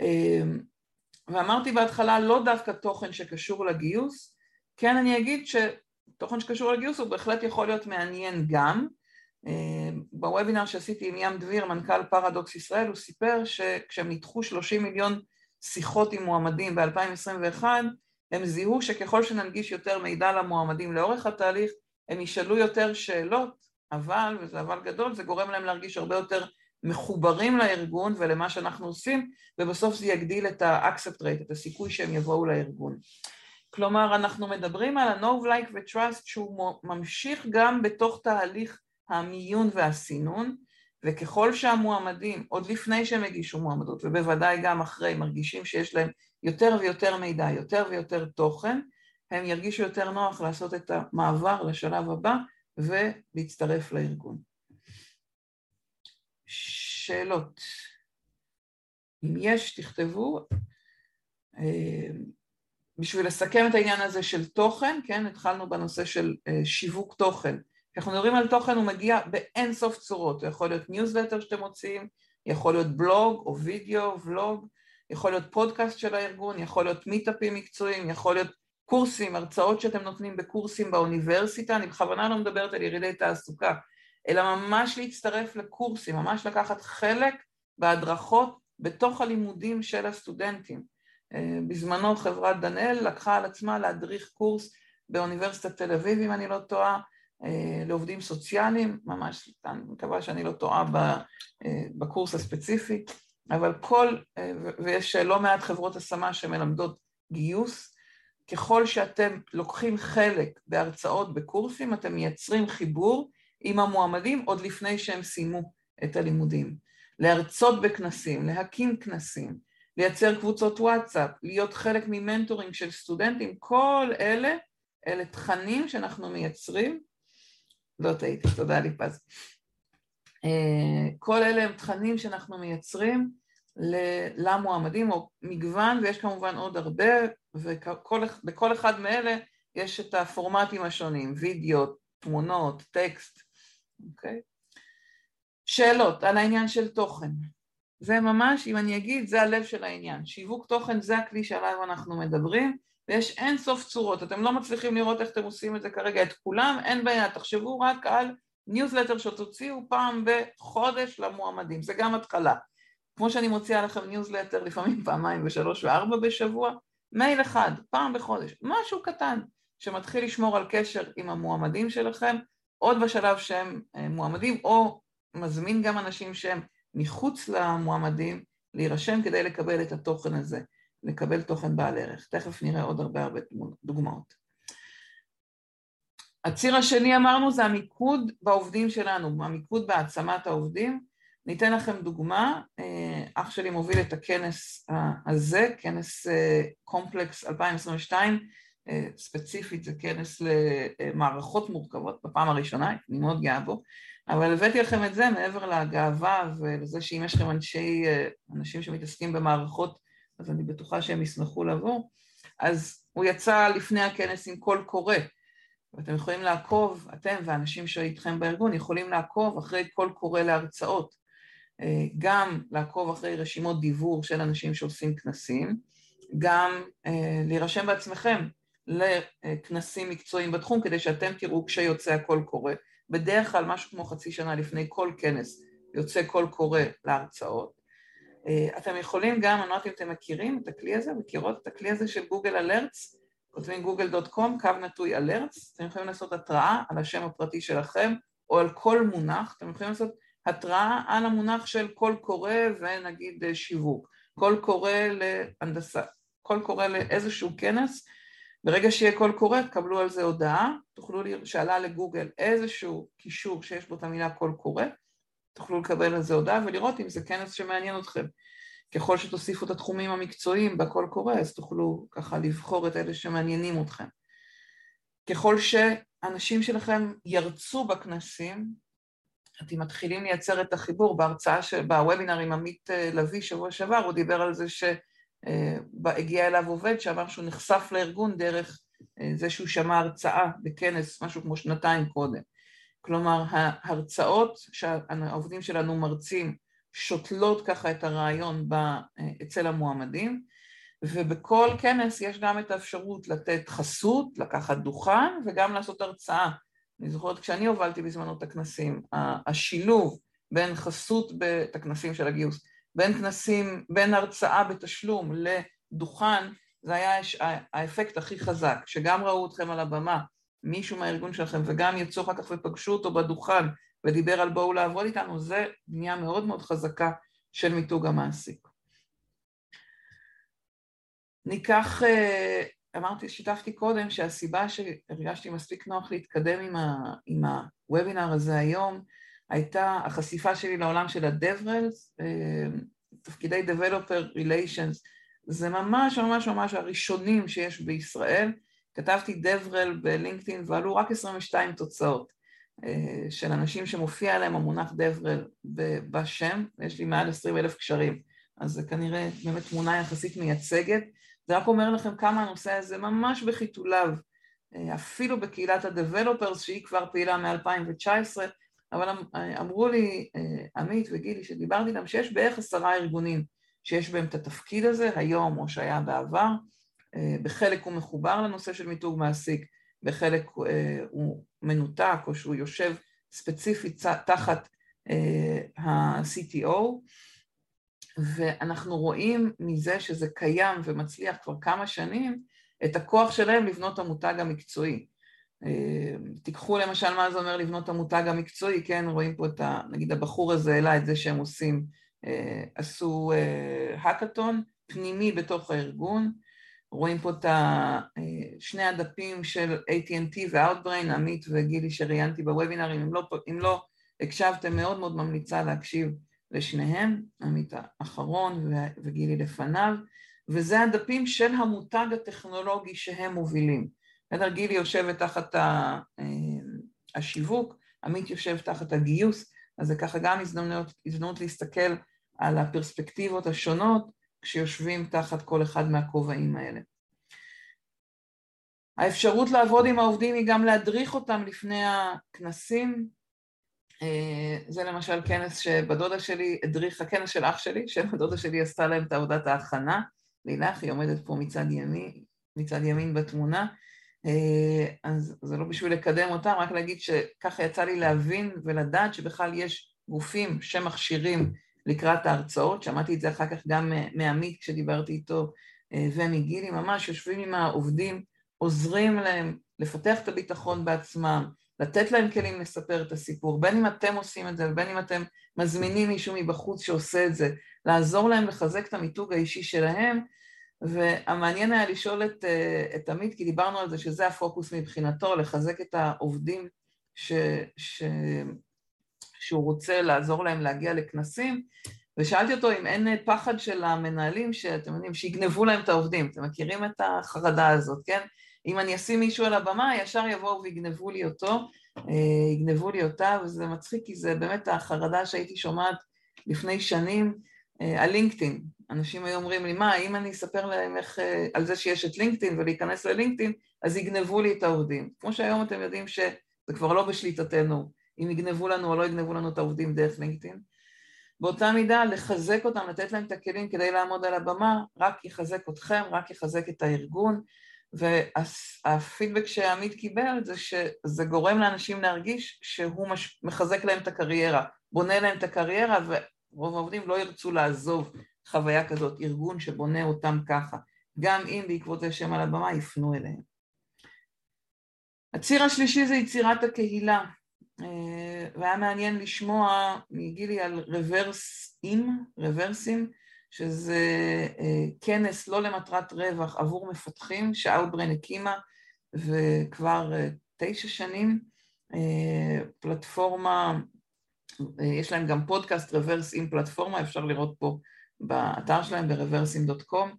אמ, ואמרתי בהתחלה לא דווקא תוכן שקשור לגיוס, כן אני אגיד שתוכן שקשור לגיוס הוא בהחלט יכול להיות מעניין גם. אמ, בוובינר שעשיתי עם ים דביר, מנכ"ל פרדוקס ישראל, הוא סיפר שכשהם ניתחו 30 מיליון שיחות עם מועמדים ב-2021, הם זיהו שככל שננגיש יותר מידע למועמדים לאורך התהליך, הם ישאלו יותר שאלות, אבל, וזה אבל גדול, זה גורם להם להרגיש הרבה יותר מחוברים לארגון ולמה שאנחנו עושים, ובסוף זה יגדיל את ה-accept rate, את הסיכוי שהם יבואו לארגון. כלומר, אנחנו מדברים על ה-Know, Like ו-Trust שהוא ממשיך גם בתוך תהליך המיון והסינון, וככל שהמועמדים, עוד לפני שהם הגישו מועמדות, ובוודאי גם אחרי, מרגישים שיש להם יותר ויותר מידע, יותר ויותר תוכן, הם ירגישו יותר נוח לעשות את המעבר לשלב הבא ולהצטרף לארגון. שאלות. אם יש, תכתבו. אה, בשביל לסכם את העניין הזה של תוכן, כן, התחלנו בנושא של אה, שיווק תוכן. כשאנחנו מדברים על תוכן הוא מגיע באין סוף צורות, הוא יכול להיות ניוזלטר שאתם מוציאים, יכול להיות בלוג או וידאו, ולוג, יכול להיות פודקאסט של הארגון, יכול להיות מיטאפים מקצועיים, יכול להיות קורסים, הרצאות שאתם נותנים בקורסים באוניברסיטה, אני בכוונה לא מדברת על ירידי תעסוקה, אלא ממש להצטרף לקורסים, ממש לקחת חלק בהדרכות בתוך הלימודים של הסטודנטים. אה, בזמנו חברת דנאל לקחה על עצמה להדריך קורס באוניברסיטת תל אביב, אם אני לא טועה, אה, לעובדים סוציאליים, ממש, אני מקווה שאני לא טועה אה, בקורס הספציפי, אבל כל, ויש לא מעט חברות השמה שמלמדות גיוס, ככל שאתם לוקחים חלק בהרצאות, בקורסים, אתם מייצרים חיבור עם המועמדים עוד לפני שהם סיימו את הלימודים. להרצות בכנסים, להקים כנסים, לייצר קבוצות וואטסאפ, להיות חלק מ mentoring של סטודנטים, כל אלה, אלה תכנים שאנחנו מייצרים, לא טעיתי, תודה ליפז. אה, כל אלה הם תכנים שאנחנו מייצרים למועמדים, או מגוון, ויש כמובן עוד הרבה, ובכל אחד מאלה יש את הפורמטים השונים, וידאו, תמונות, טקסט, אוקיי? שאלות על העניין של תוכן. זה ממש, אם אני אגיד, זה הלב של העניין. שיווק תוכן זה הכלי שעליו אנחנו מדברים, ויש אין סוף צורות. אתם לא מצליחים לראות איך אתם עושים את זה כרגע, את כולם, אין בעיה. תחשבו רק על ניוזלטר שתוציאו פעם בחודש למועמדים, זה גם התחלה. כמו שאני מוציאה לכם ניוזלטר לפעמים פעמיים ושלוש וארבע בשבוע, מייל אחד, פעם בחודש, משהו קטן שמתחיל לשמור על קשר עם המועמדים שלכם, עוד בשלב שהם אה, מועמדים, או מזמין גם אנשים שהם מחוץ למועמדים להירשם כדי לקבל את התוכן הזה, לקבל תוכן בעל ערך. תכף נראה עוד הרבה הרבה דוגמאות. הציר השני אמרנו זה המיקוד בעובדים שלנו, המיקוד בהעצמת העובדים. ניתן לכם דוגמה, אה, אח שלי מוביל את הכנס הזה, כנס קומפלקס 2022, אה, ספציפית זה כנס למערכות מורכבות בפעם הראשונה, אני מאוד גאה בו, אבל הבאתי לכם את זה מעבר לגאווה ולזה שאם יש לכם אנשי, אה, אנשים שמתעסקים במערכות, אז אני בטוחה שהם ישמחו לבוא. אז הוא יצא לפני הכנס עם קול קורא, ואתם יכולים לעקוב, אתם ואנשים שאיתכם בארגון יכולים לעקוב אחרי קול קורא להרצאות, אה, גם לעקוב אחרי רשימות דיוור של אנשים שעושים כנסים, גם להירשם בעצמכם לכנסים מקצועיים בתחום, כדי שאתם תראו כשיוצא הקול קורא. בדרך כלל משהו כמו חצי שנה לפני כל כנס יוצא קול קורא להרצאות. אתם יכולים גם, אני לא יודעת אם אתם מכירים את הכלי הזה, מכירות את הכלי הזה של Google Alerts, כותבים google.com, קו נטוי alerts, אתם יכולים לעשות התראה על השם הפרטי שלכם או על כל מונח, אתם יכולים לעשות התראה על המונח של קול קורא ונגיד שיווק, קול קורא להנדסה, קול קורא לאיזשהו כנס, ברגע שיהיה קול קורא תקבלו על זה הודעה, תוכלו, שעלה לגוגל איזשהו קישור שיש בו את המילה קול קורא, תוכלו לקבל על זה הודעה ולראות אם זה כנס שמעניין אתכם. ככל שתוסיפו את התחומים המקצועיים בקול קורא, אז תוכלו ככה לבחור את אלה שמעניינים אתכם. ככל שאנשים שלכם ירצו בכנסים, אתם מתחילים לייצר את החיבור בהרצאה, של, בוובינר עם עמית אה, לביא שבוע שעבר, הוא דיבר על זה שהגיע אליו עובד שאמר שהוא נחשף לארגון דרך אה, זה שהוא שמע הרצאה בכנס משהו כמו שנתיים קודם. כלומר, ההרצאות שהעובדים שלנו מרצים שותלות ככה את הרעיון אצל המועמדים, ובכל כנס יש גם את האפשרות לתת חסות, לקחת דוכן וגם לעשות הרצאה. אני זוכרת כשאני הובלתי בזמנו את הכנסים, השילוב בין חסות, את הכנסים של הגיוס, בין כנסים, בין הרצאה בתשלום לדוכן, זה היה האפקט הכי חזק, שגם ראו אתכם על הבמה, מישהו מהארגון שלכם, וגם יצאו אחר כך ופגשו אותו בדוכן ודיבר על בואו לעבוד איתנו, זה בנייה מאוד מאוד חזקה של מיתוג המעסיק. ניקח, אה, אמרתי, שיתפתי קודם שהסיבה שהרגשתי מספיק נוח להתקדם עם, ה, עם הוובינר הזה היום הייתה החשיפה שלי לעולם של ה-DevRels, אה, תפקידי Developer Relations, זה ממש ממש ממש הראשונים שיש בישראל. כתבתי DevRel בלינקדאין ועלו רק 22 תוצאות. אה, של אנשים שמופיע עליהם המונח דברל בשם, יש לי מעל עשרים אלף קשרים, אז זה כנראה באמת תמונה יחסית מייצגת. זה רק אומר לכם כמה הנושא הזה ממש בחיתוליו, אה, אפילו בקהילת ה-Developers שהיא כבר פעילה מ-2019, אבל אמ, אמרו לי אה, עמית וגילי שדיברתי איתם שיש בערך עשרה ארגונים שיש בהם את התפקיד הזה היום או שהיה בעבר, בחלק הוא מחובר לנושא של מיתוג מעסיק, בחלק אה, הוא מנותק או שהוא יושב ספציפית תחת אה, ה-CTO ואנחנו רואים מזה שזה קיים ומצליח כבר כמה שנים את הכוח שלהם לבנות המותג המקצועי. אה, תיקחו למשל מה זה אומר לבנות המותג המקצועי, כן, רואים פה את ה... נגיד הבחור הזה העלה את זה שהם עושים, עשו האקתון פנימי בתוך הארגון, רואים פה את שני הדפים של AT&T ו-Outbrain, עמית וגילי שראיינתי בוובינרים, אם לא, אם לא הקשבתם, מאוד מאוד ממליצה להקשיב לשניהם, עמית האחרון וגילי לפניו, וזה הדפים של המותג הטכנולוגי שהם מובילים. בסדר, גילי יושבת תחת השיווק, עמית יושב תחת הגיוס, אז זה ככה גם הזדמנות, הזדמנות להסתכל על הפרספקטיבות השונות כשיושבים תחת כל אחד מהכובעים האלה. האפשרות לעבוד עם העובדים היא גם להדריך אותם לפני הכנסים. אה, זה למשל כנס שבדודה שלי הדריכה, כנס של אח שלי, שבדודה שלי עשתה להם את עבודת ההכנה. לילך, היא עומדת פה מצד ימין, מצד ימין בתמונה. אה, אז זה לא בשביל לקדם אותם, רק להגיד שככה יצא לי להבין ולדעת שבכלל יש גופים שמכשירים לקראת ההרצאות, שמעתי את זה אחר כך גם מעמית כשדיברתי איתו אה, ומגילי, ממש יושבים עם העובדים, עוזרים להם לפתח את הביטחון בעצמם, לתת להם כלים לספר את הסיפור, בין אם אתם עושים את זה ובין אם אתם מזמינים מישהו מבחוץ שעושה את זה, לעזור להם לחזק את המיתוג האישי שלהם, והמעניין היה לשאול את, אה, את עמית, כי דיברנו על זה שזה הפוקוס מבחינתו, לחזק את העובדים ש, ש, שהוא רוצה לעזור להם להגיע לכנסים, ושאלתי אותו אם אין פחד של המנהלים, שאתם יודעים, שיגנבו להם את העובדים. אתם מכירים את החרדה הזאת, כן? אם אני אשים מישהו על הבמה, ישר יבואו ויגנבו לי אותו, אה, יגנבו לי אותה, וזה מצחיק, כי זה באמת החרדה שהייתי שומעת לפני שנים אה, על לינקדאין. אנשים היו אומרים לי, מה, אם אני אספר להם איך, אה, על זה שיש את לינקדאין ולהיכנס ללינקדאין, אז יגנבו לי את העובדים. כמו שהיום אתם יודעים שזה כבר לא בשליטתנו. אם יגנבו לנו או לא יגנבו לנו את העובדים דרך לינקדאין. באותה מידה לחזק אותם, לתת להם את הכלים כדי לעמוד על הבמה, רק יחזק אתכם, רק יחזק את הארגון, והפידבק שעמית קיבל זה שזה גורם לאנשים להרגיש שהוא מחזק להם את הקריירה, בונה להם את הקריירה, ורוב העובדים לא ירצו לעזוב חוויה כזאת, ארגון שבונה אותם ככה, גם אם בעקבות זה שהם על הבמה יפנו אליהם. הציר השלישי זה יצירת הקהילה, אה, והיה מעניין לשמוע מגילי על רוורסים, רוורסים, שזה אה, כנס לא למטרת רווח עבור מפתחים שאוטברן הקימה וכבר אה, תשע שנים, פלטפורמה, יש להם גם פודקאסט רוורס עם פלטפורמה, אפשר לראות פה באתר שלהם ברוורסים.קום,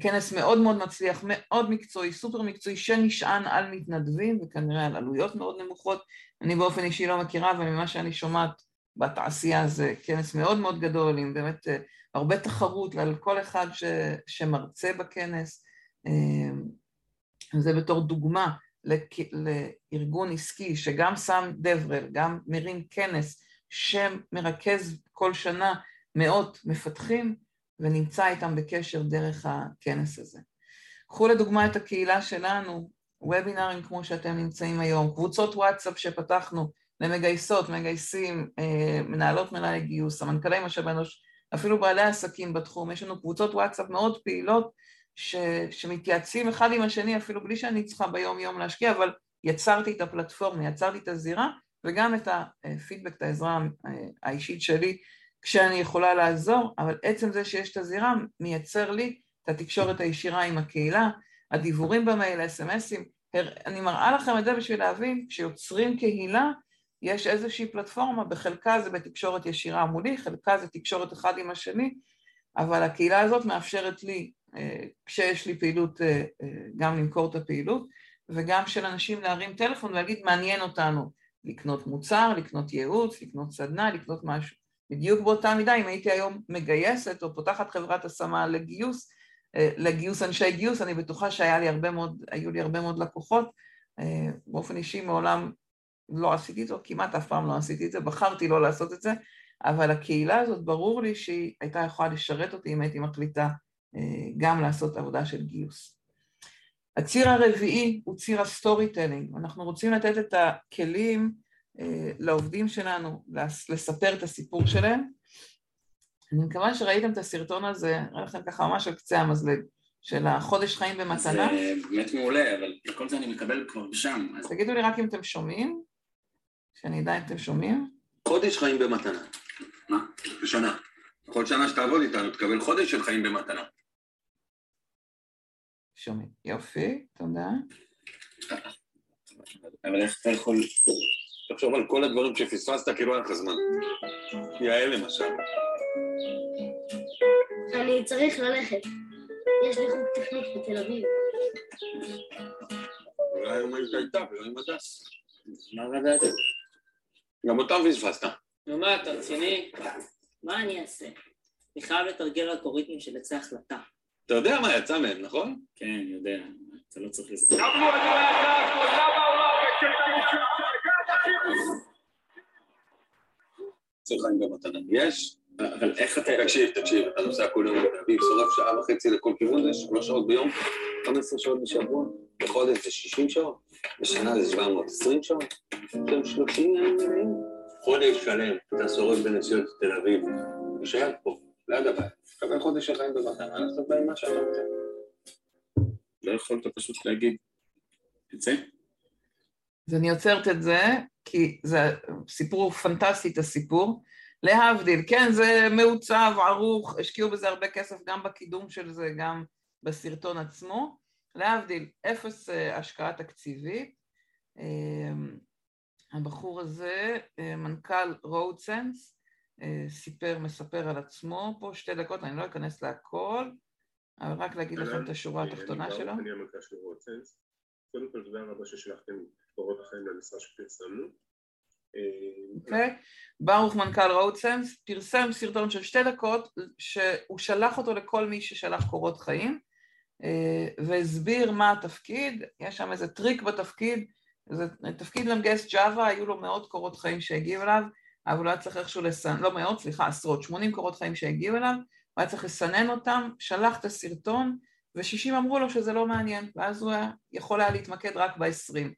כנס מאוד מאוד מצליח, מאוד מקצועי, סופר מקצועי, שנשען על מתנדבים וכנראה על עלויות מאוד נמוכות. אני באופן אישי לא מכירה, וממה שאני שומעת בתעשייה זה כנס מאוד מאוד גדול, עם באמת אה, הרבה תחרות על כל אחד ש, שמרצה בכנס. אה, זה בתור דוגמה לארגון עסקי שגם שם דברל, גם מרים כנס שמרכז כל שנה מאות מפתחים, ונמצא איתם בקשר דרך הכנס הזה. קחו לדוגמה את הקהילה שלנו, וובינארים כמו שאתם נמצאים היום, קבוצות וואטסאפ שפתחנו למגייסות, מגייסים, אה, מנהלות מנהלי גיוס, סמנכ"לי משאבי אנוש, אפילו בעלי עסקים בתחום, יש לנו קבוצות וואטסאפ מאוד פעילות ש, שמתייעצים אחד עם השני אפילו בלי שאני צריכה ביום יום להשקיע, אבל יצרתי את הפלטפורמה, יצרתי את הזירה וגם את הפידבק, את העזרה אה, האישית שלי כשאני יכולה לעזור, אבל עצם זה שיש את הזירה מייצר לי את התקשורת הישירה עם הקהילה, הדיבורים במייל, אס.אם.אסים, אני מראה לכם את זה בשביל להבין, כשיוצרים קהילה, יש איזושהי פלטפורמה, בחלקה זה בתקשורת ישירה מולי, חלקה זה תקשורת אחד עם השני, אבל הקהילה הזאת מאפשרת לי, אה, כשיש לי פעילות, אה, אה, גם למכור את הפעילות, וגם של אנשים להרים טלפון ולהגיד, מעניין אותנו לקנות מוצר, לקנות ייעוץ, לקנות סדנה, לקנות משהו. בדיוק באותה מידה, אם הייתי היום מגייסת או פותחת חברת השמה לגיוס, אה, לגיוס אנשי גיוס, אני בטוחה שהיו לי הרבה מאוד, לי הרבה מאוד לקוחות. אה, באופן אישי מעולם לא עשיתי את זה, כמעט אף פעם לא עשיתי את זה, בחרתי לא לעשות את זה, אבל הקהילה הזאת, ברור לי שהיא הייתה יכולה לשרת אותי אם הייתי מחליטה אה, גם לעשות עבודה של גיוס. הציר הרביעי הוא ציר ה storytelling. אנחנו רוצים לתת את הכלים לעובדים שלנו לספר את הסיפור שלהם, אני מקווה שראיתם את הסרטון הזה, אני לכם ככה ממש על קצה המזלג, של החודש חיים במתנה. זה באמת מעולה, אבל כל זה אני מקבל כבר שם. אז תגידו לי רק אם אתם שומעים, שאני אדע אם אתם שומעים. חודש חיים במתנה. מה? בשנה. כל שנה שתעבוד איתנו תקבל חודש של חיים במתנה. שומעים. יופי, תודה. אבל איך אתה יכול... תחשוב על כל הדברים שפספסת כאילו היה לך זמן. יעל למשל. אני צריך ללכת. יש לי חוג טכנית בתל אביב. אולי היום היית איתה ולא עם הדס. מה רדעת? גם אותם פספסת. נו מה, אתה רציני? מה אני אעשה? אני חייב לתרגל אלגוריתמים של עצי החלטה. אתה יודע מה יצא מהם, נכון? כן, אני יודע. אתה לא צריך לזה. צריך חיים במתנה. יש? אבל איך אתה... תקשיב, תקשיב, אתה נוסע כל יום לתל אביב, שורף שעה וחצי לכל כיוון, זה שלוש שעות ביום, 15 שעות בשבוע, בחודש זה 60 שעות, בשנה זה 720 שעות, אתם 30 ימים מלאים. חודש שלם, אתה שורף בנסיעות לתל אביב, תישאר פה, ליד הבית, תקבל חודש של חיים במתנה, לעשות בהם מה שאתה רוצה. לא יכולת פשוט להגיד זה? אז אני עוצרת את זה, כי זה סיפור פנטסטי, את הסיפור. להבדיל, כן, זה מעוצב, ערוך, השקיעו בזה הרבה כסף גם בקידום של זה, גם בסרטון עצמו. להבדיל, אפס אה, השקעה תקציבית. אמ, הבחור הזה, אה, מנכ"ל רודסנס, אה, סיפר, מספר על עצמו פה שתי דקות, אני לא אכנס להכל, אבל רק להגיד לכם את השורה התחתונה שלו. אני המנכ"ל של רודסנס. קודם כל תודה רבה ששלחתם קורות החיים למשרה שפרסמנו. אוקיי? ברוך מנכ"ל רודסנס פרסם סרטון של שתי דקות שהוא שלח אותו לכל מי ששלח קורות חיים אה, והסביר מה התפקיד, יש שם איזה טריק בתפקיד, זה תפקיד למגייס ג'אווה, היו לו מאות קורות חיים שהגיעו אליו, אבל הוא היה צריך איכשהו לסנן, לא מאות, סליחה, עשרות, שמונים קורות חיים שהגיעו אליו, הוא היה צריך לסנן אותם, שלח את הסרטון, ושישים אמרו לו שזה לא מעניין, ואז הוא היה, יכול היה להתמקד רק בעשרים.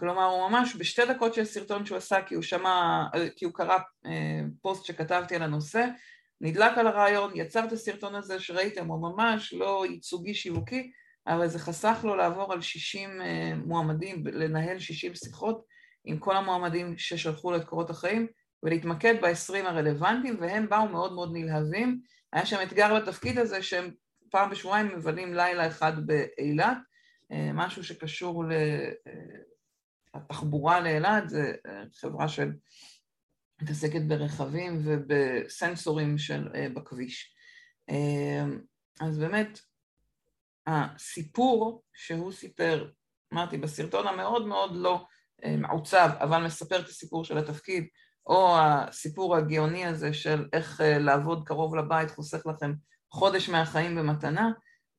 כלומר, הוא ממש בשתי דקות של סרטון שהוא עשה, כי הוא שמע, כי הוא קרא אה, פוסט שכתבתי על הנושא, נדלק על הרעיון, יצר את הסרטון הזה שראיתם, הוא ממש לא ייצוגי שיווקי, אבל זה חסך לו לעבור על 60 אה, מועמדים, לנהל 60 שיחות עם כל המועמדים ששלחו לו את קורות החיים, ולהתמקד ב-20 הרלוונטיים, והם באו מאוד מאוד נלהבים. היה שם אתגר בתפקיד הזה שהם פעם בשבועיים מבלים לילה אחד באילת, אה, משהו שקשור לתחבורה לאילת, זה אה, חברה של מתעסקת ברכבים ובסנסורים של, בכביש. אז באמת, הסיפור שהוא סיפר, אמרתי, בסרטון המאוד מאוד לא אה, מעוצב, אבל מספר את הסיפור של התפקיד, או הסיפור הגאוני הזה של איך אה, לעבוד קרוב לבית חוסך לכם חודש מהחיים במתנה,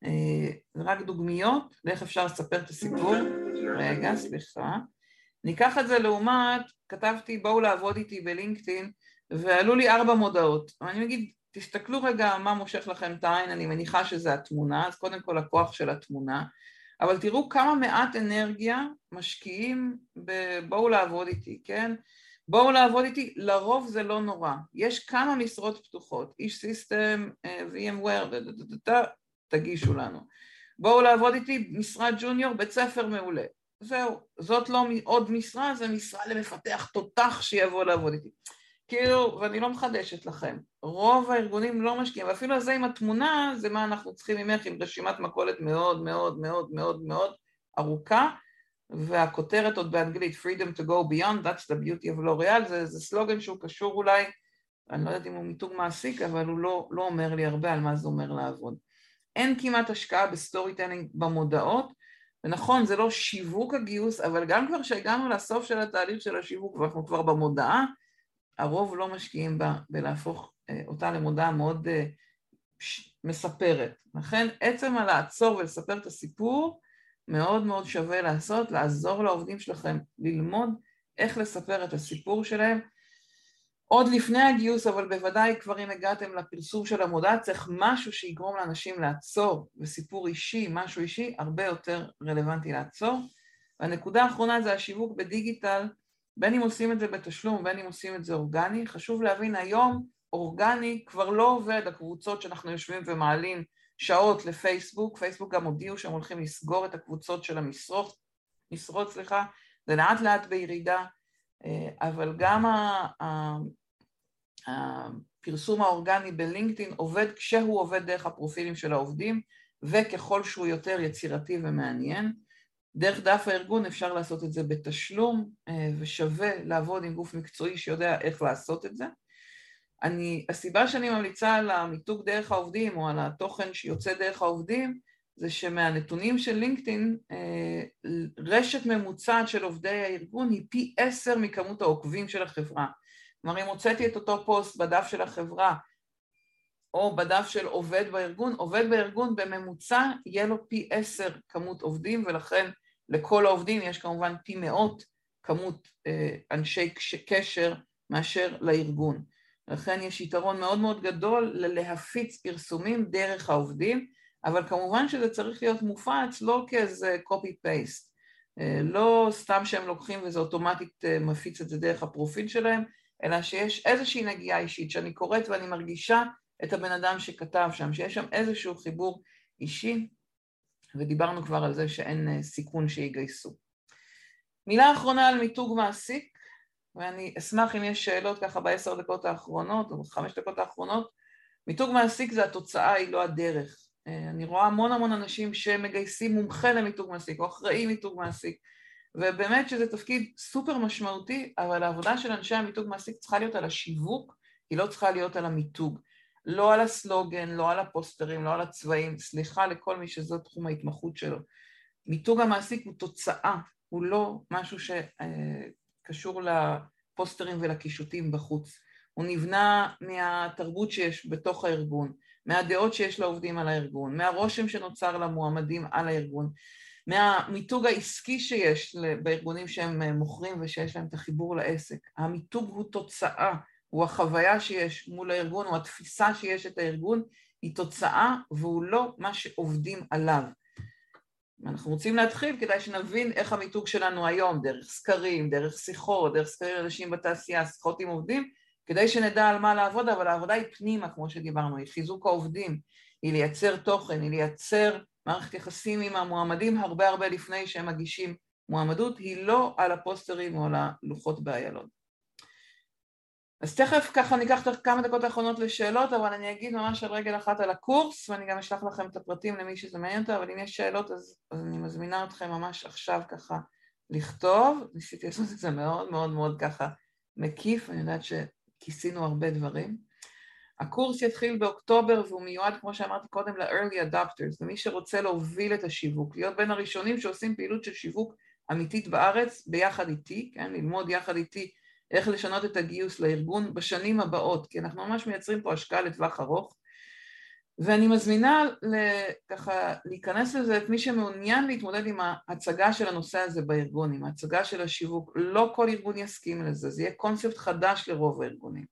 אה, זה רק דוגמיות לאיך אפשר לספר את הסיפור. רגע, סליחה. ניקח את זה לעומת, כתבתי בואו לעבוד איתי בלינקדאין, ועלו לי ארבע מודעות. אני אגיד, תסתכלו רגע מה מושך לכם את העין, אני מניחה שזה התמונה, אז קודם כל הכוח של התמונה, אבל תראו כמה מעט אנרגיה משקיעים בבואו לעבוד איתי, כן? בואו לעבוד איתי, לרוב זה לא נורא. יש כמה משרות פתוחות, איש סיסטם, אה, VMware, תגישו לנו. בואו לעבוד איתי, משרד ג'וניור, בית ספר מעולה. זהו, זאת לא עוד משרה, זה משרה למפתח תותח שיבוא לעבוד איתי. כאילו, ואני לא מחדשת לכם, רוב הארגונים לא משקיעים, ואפילו זה עם התמונה, זה מה אנחנו צריכים ממך, עם רשימת מכולת מאוד מאוד מאוד מאוד מאוד ארוכה, והכותרת עוד באנגלית, freedom to go beyond, that's the beauty of L'Oreal, זה, זה סלוגן שהוא קשור אולי, אני לא יודעת אם הוא מיתוג מעסיק, אבל הוא לא, לא אומר לי הרבה על מה זה אומר לעבוד. אין כמעט השקעה ב storytelling במודעות, ונכון, זה לא שיווק הגיוס, אבל גם כבר שהגענו לסוף של התהליך של השיווק ואנחנו כבר במודעה, הרוב לא משקיעים בה בלהפוך אה, אותה למודעה מאוד אה, מספרת. לכן עצם הלעצור ולספר את הסיפור מאוד מאוד שווה לעשות, לעזור לעובדים שלכם ללמוד איך לספר את הסיפור שלהם עוד לפני הגיוס, אבל בוודאי כבר אם הגעתם לפרסום של המודעה, צריך משהו שיגרום לאנשים לעצור, וסיפור אישי, משהו אישי, הרבה יותר רלוונטי לעצור. והנקודה האחרונה זה השיווק בדיגיטל, בין אם עושים את זה בתשלום, בין אם עושים את זה אורגני. חשוב להבין, היום אורגני כבר לא עובד, הקבוצות שאנחנו יושבים ומעלים שעות לפייסבוק, פייסבוק גם הודיעו שהם הולכים לסגור את הקבוצות של המשרות, משרות, סליחה, זה לאט לאט בירידה, אה, אבל גם הפרסום האורגני בלינקדאין עובד כשהוא עובד דרך הפרופילים של העובדים, וככל שהוא יותר יצירתי ומעניין. דרך דף הארגון אפשר לעשות את זה בתשלום אה, ושווה לעבוד עם גוף מקצועי שיודע איך לעשות את זה. אני, הסיבה שאני ממליצה על המיתוג דרך העובדים או על התוכן שיוצא דרך העובדים זה שמהנתונים של לינקדאין אה, רשת ממוצעת של עובדי הארגון היא פי עשר מכמות העוקבים של החברה. כלומר אם הוצאתי את אותו פוסט בדף של החברה או בדף של עובד בארגון, עובד בארגון בממוצע יהיה לו פי עשר כמות עובדים ולכן לכל העובדים יש כמובן פי מאות כמות אה, אנשי קשר מאשר לארגון. לכן יש יתרון מאוד מאוד גדול ללהפיץ פרסומים דרך העובדים, אבל כמובן שזה צריך להיות מופץ לא כאיזה copy-paste, אה, לא סתם שהם לוקחים וזה אוטומטית אה, מפיץ את זה דרך הפרופיל שלהם, אלא שיש איזושהי נגיעה אישית, שאני קוראת ואני מרגישה את הבן אדם שכתב שם, שיש שם איזשהו חיבור אישי, ודיברנו כבר על זה שאין אה, סיכון שיגייסו. מילה אחרונה על מיתוג מעסיק, ואני אשמח אם יש שאלות ככה בעשר דקות האחרונות או בחמש דקות האחרונות. מיתוג מעסיק זה התוצאה, היא לא הדרך. אה, אני רואה המון המון אנשים שמגייסים מומחה למיתוג מעסיק או אחראי מיתוג מעסיק, ובאמת שזה תפקיד סופר משמעותי, אבל העבודה של אנשי המיתוג מעסיק צריכה להיות על השיווק, היא לא צריכה להיות על המיתוג. לא על הסלוגן, לא על הפוסטרים, לא על הצבעים, סליחה לכל מי שזו תחום ההתמחות שלו. מיתוג המעסיק הוא תוצאה, הוא לא משהו שקשור לפוסטרים ולקישוטים בחוץ. הוא נבנה מהתרבות שיש בתוך הארגון, מהדעות שיש לעובדים על הארגון, מהרושם שנוצר למועמדים על הארגון, מהמיתוג העסקי שיש בארגונים שהם מוכרים ושיש להם את החיבור לעסק. המיתוג הוא תוצאה, הוא החוויה שיש מול הארגון, הוא התפיסה שיש את הארגון, היא תוצאה והוא לא מה שעובדים עליו. אנחנו רוצים להתחיל כדי שנבין איך המיתוג שלנו היום, דרך סקרים, דרך שיחות, דרך סקרים אנשים בתעשייה, שיחות עם עובדים, כדי שנדע על מה לעבוד, אבל העבודה היא פנימה, כמו שדיברנו, היא חיזוק העובדים, היא לייצר תוכן, היא לייצר מערכת יחסים עם המועמדים הרבה הרבה לפני שהם מגישים מועמדות, היא לא על הפוסטרים או על הלוחות באיילון. אז תכף ככה ניקח כמה דקות האחרונות לשאלות, אבל אני אגיד ממש על רגל אחת על הקורס, ואני גם אשלח לכם את הפרטים למי שזה מעניין אותו, אבל אם יש שאלות אז, אז אני מזמינה אתכם ממש עכשיו ככה לכתוב, ניסיתי לעשות את זה מאוד מאוד מאוד ככה מקיף, אני יודעת שכיסינו הרבה דברים. הקורס יתחיל באוקטובר והוא מיועד, כמו שאמרתי קודם, ל-early adopters, למי שרוצה להוביל את השיווק, להיות בין הראשונים שעושים פעילות של שיווק אמיתית בארץ ביחד איתי, כן, ללמוד יחד איתי איך לשנות את הגיוס לארגון בשנים הבאות, כי אנחנו ממש מייצרים פה השקעה לטווח ארוך. ואני מזמינה ככה להיכנס לזה את מי שמעוניין להתמודד עם ההצגה של הנושא הזה בארגון, עם ההצגה של השיווק. לא כל ארגון יסכים לזה, זה יהיה קונספט חדש לרוב הארגונים.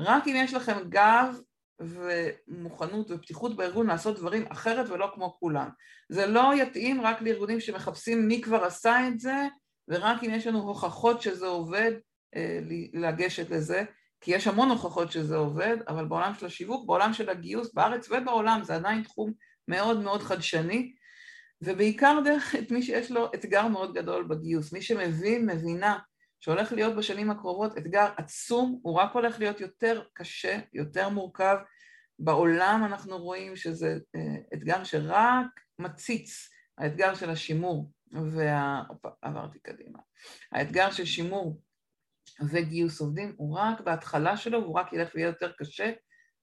רק אם יש לכם גב ומוכנות ופתיחות בארגון לעשות דברים אחרת ולא כמו כולם. זה לא יתאים רק לארגונים שמחפשים מי כבר עשה את זה, ורק אם יש לנו הוכחות שזה עובד, אה, לגשת לזה, כי יש המון הוכחות שזה עובד, אבל בעולם של השיווק, בעולם של הגיוס, בארץ ובעולם, זה עדיין תחום מאוד מאוד חדשני, ובעיקר דרך את מי שיש לו אתגר מאוד גדול בגיוס. מי שמבין, מבינה שהולך להיות בשנים הקרובות אתגר עצום, הוא רק הולך להיות יותר קשה, יותר מורכב. בעולם אנחנו רואים שזה אה, אתגר שרק מציץ, האתגר של השימור, וה... עברתי קדימה. האתגר של שימור וגיוס עובדים הוא רק בהתחלה שלו והוא רק ילך ויהיה יותר קשה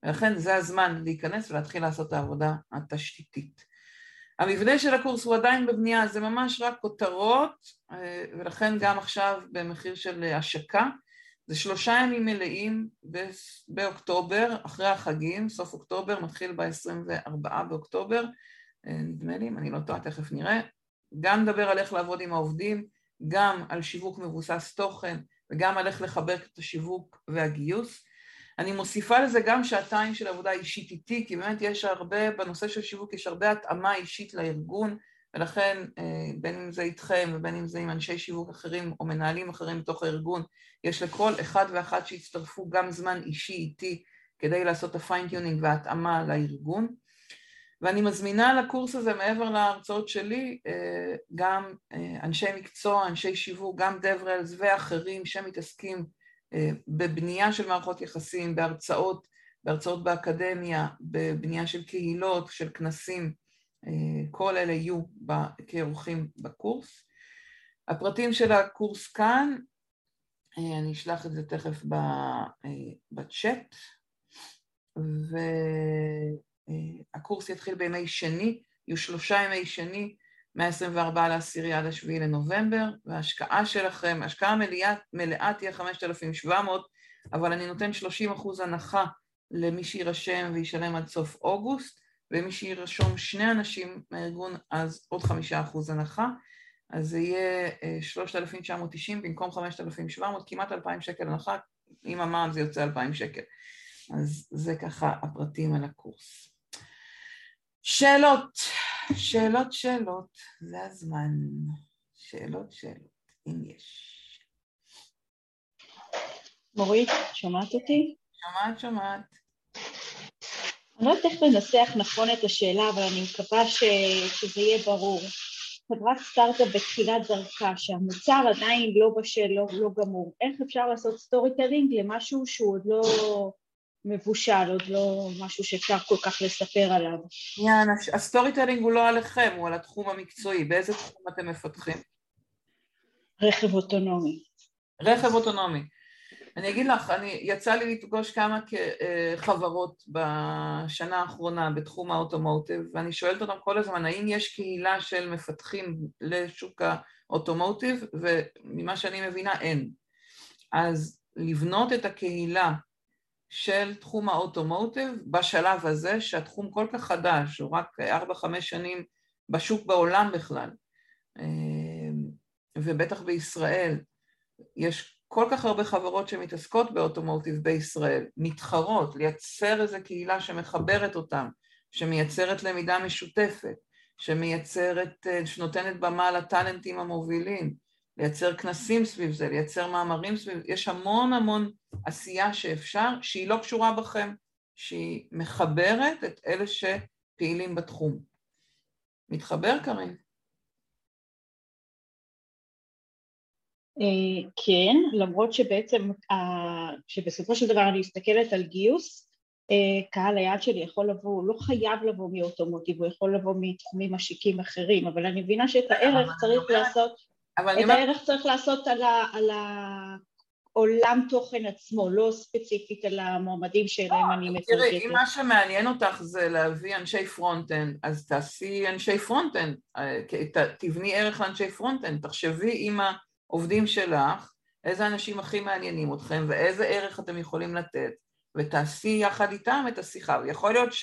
ולכן זה הזמן להיכנס ולהתחיל לעשות את העבודה התשתיתית. המבנה של הקורס הוא עדיין בבנייה, זה ממש רק כותרות אה, ולכן גם עכשיו במחיר של השקה זה שלושה ימים מלאים באוקטובר, אחרי החגים, סוף אוקטובר, מתחיל ב-24 באוקטובר, אה, נדמה לי, אם אני לא טועה, תכף נראה. גם נדבר על איך לעבוד עם העובדים, גם על שיווק מבוסס תוכן, וגם על איך לחבק את השיווק והגיוס. אני מוסיפה לזה גם שעתיים של עבודה אישית איתי, כי באמת יש הרבה, בנושא של שיווק יש הרבה התאמה אישית לארגון, ולכן אה, בין אם זה איתכם ובין אם זה עם אנשי שיווק אחרים או מנהלים אחרים בתוך הארגון, יש לכל אחד ואחת שיצטרפו גם זמן אישי איתי כדי לעשות את ה fine tuning וההתאמה לארגון. ואני מזמינה לקורס הזה מעבר להרצאות שלי אה, גם אה, אנשי מקצוע, אנשי שיווק, גם DevRels ואחרים שמתעסקים בבנייה של מערכות יחסים, בהרצאות, בהרצאות באקדמיה, בבנייה של קהילות, של כנסים, כל אלה יהיו כאורחים בקורס. הפרטים של הקורס כאן, אני אשלח את זה תכף בצ'אט, ו... הקורס יתחיל בימי שני, יהיו שלושה ימי שני, מה-24 לעשירי עד השביעי לנובמבר, וההשקעה שלכם, השקעה מלאה, מלאה תהיה 5,700, אבל אני נותן 30 אחוז הנחה למי שיירשם וישלם עד סוף אוגוסט, ומי שירשום שני אנשים מהארגון אז עוד חמישה אחוז הנחה, אז זה יהיה 3,990 במקום 5,700, כמעט 2,000 שקל הנחה, עם המע"מ זה יוצא 2,000 שקל. אז זה ככה הפרטים על הקורס. שאלות, שאלות, שאלות, זה הזמן. שאלות, שאלות, אם יש. מורית, שומעת אותי? שומעת, שומעת. אני לא יודעת איך לנסח נכון את השאלה, אבל אני מקווה ש... שזה יהיה ברור. חברת סטארט-אפ בתחילת דרכה, שהמוצר עדיין לא בשל, לא, לא גמור, איך אפשר לעשות storytelling למשהו שהוא עוד לא... מבושל, עוד לא משהו שאפשר כל כך לספר עליו. עניין, ה storytelling הוא לא עליכם, הוא על התחום המקצועי. באיזה תחום אתם מפתחים? רכב אוטונומי. רכב אוטונומי. אני אגיד לך, אני, יצא לי לפגוש כמה חברות בשנה האחרונה בתחום ה automotive, ואני שואלת אותם כל הזמן, האם יש קהילה של מפתחים לשוק האוטומוטיב, וממה שאני מבינה, אין. אז לבנות את הקהילה של תחום האוטומוטיב בשלב הזה, שהתחום כל כך חדש, הוא רק 4-5 שנים בשוק בעולם בכלל, אמ, ובטח בישראל, יש כל כך הרבה חברות שמתעסקות באוטומוטיב בישראל, מתחרות, לייצר איזו קהילה שמחברת אותם, שמייצרת למידה משותפת, שמייצרת, אה, שנותנת במה לטאלנטים המובילים, לייצר כנסים סביב זה, לייצר מאמרים סביב, זה, יש המון המון עשייה שאפשר, שהיא לא קשורה בכם, שהיא מחברת את אלה שפעילים בתחום. מתחבר, קארין? אה, כן, למרות שבעצם, שבסופו של דבר אני מסתכלת על גיוס, אה, קהל היעד שלי יכול לבוא, הוא לא חייב לבוא מ automotive, הוא יכול לבוא מתחומים משיקים אחרים, אבל אני מבינה שאת הערך צריך לעשות, את הערך צריך לעשות על העולם תוכן עצמו, לא ספציפית על המועמדים שאליהם אני מטרגטת. תראי, אם מה שמעניין אותך זה להביא אנשי front-end, אז תעשי אנשי front-end, אה, תבני ערך לאנשי front-end, תחשבי עם העובדים שלך, איזה אנשים הכי מעניינים אתכם ואיזה ערך אתם יכולים לתת. ותעשי יחד איתם את השיחה. ויכול להיות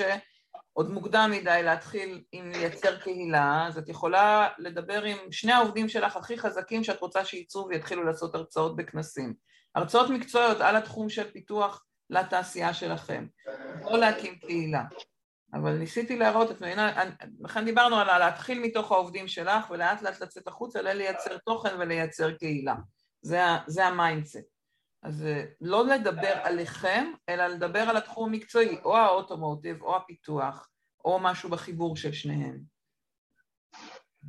שעוד מוקדם מדי להתחיל עם לייצר קהילה, אז את יכולה לדבר עם שני העובדים שלך הכי חזקים שאת רוצה שייצאו ויתחילו לעשות הרצאות בכנסים. הרצאות מקצועיות על התחום של פיתוח לתעשייה שלכם, לא להקים קהילה. אבל ניסיתי להראות, את מבינה, לכן דיברנו על להתחיל מתוך העובדים שלך ולאט לאט לצאת החוצה, לייצר תוכן ולייצר קהילה. זה, זה ה mindset. אז אה, לא לדבר עליכם, אלא לדבר על התחום המקצועי, או ה automotive, או הפיתוח, או משהו בחיבור של שניהם.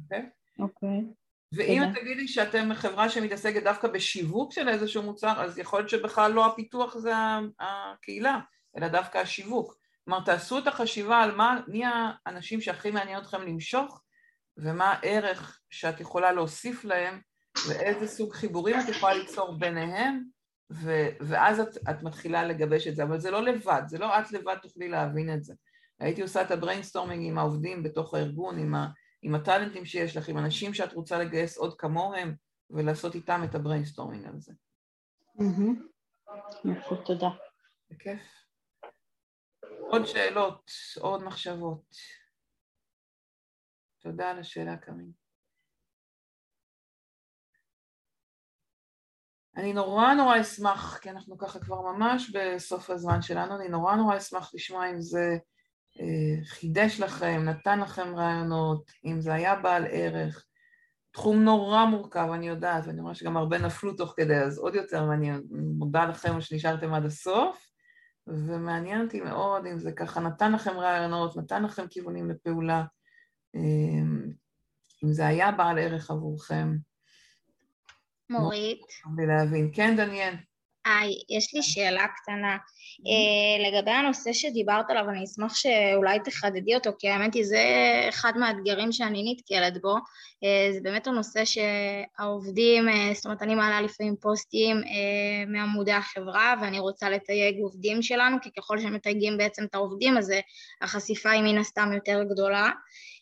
אוקיי? Okay? אוקיי. Okay. ואם את תגידי שאתם חברה שמתעסקת דווקא בשיווק של איזשהו מוצר, אז יכול להיות שבכלל לא הפיתוח זה הקהילה, אלא דווקא השיווק. כלומר, תעשו את החשיבה על מה, מי האנשים שהכי מעניין אתכם למשוך, ומה הערך שאת יכולה להוסיף להם, ואיזה סוג חיבורים את יכולה ליצור ביניהם, ו- ואז את, את מתחילה לגבש את זה, אבל זה לא לבד, זה לא את לבד תוכלי להבין את זה. הייתי עושה את ה brainstorming עם העובדים בתוך הארגון, עם, ה- עם הטאלנטים שיש לך, עם אנשים שאת רוצה לגייס עוד כמוהם, ולעשות איתם את ה brainstorming על זה. יפה, תודה. בכיף. עוד שאלות, עוד מחשבות. תודה על השאלה, קארין. אני נורא נורא אשמח, כי אנחנו ככה כבר ממש בסוף הזמן שלנו, אני נורא נורא אשמח לשמוע אם זה אה, חידש לכם, נתן לכם רעיונות, אם זה היה בעל ערך. תחום נורא מורכב, אני יודעת, ואני רואה שגם הרבה נפלו תוך כדי, אז עוד יותר, ואני מודה לכם שנשארתם עד הסוף, ומעניין אותי מאוד אם זה ככה נתן לכם רעיונות, נתן לכם כיוונים לפעולה, אה, אם זה היה בעל ערך עבורכם. מורית. להבין. כן, דניאל. היי, יש לי שאלה קטנה. Uh, לגבי הנושא שדיברת עליו, אני אשמח שאולי תחדדי אותו, כי האמת היא זה אחד מהאתגרים שאני נתקלת בו. Uh, זה באמת הנושא שהעובדים, uh, זאת אומרת, אני מעלה לפעמים פוסטים מעמודי החברה, ואני רוצה לתייג עובדים שלנו, כי ככל שמתייגים בעצם את העובדים, אז החשיפה היא מן הסתם יותר גדולה.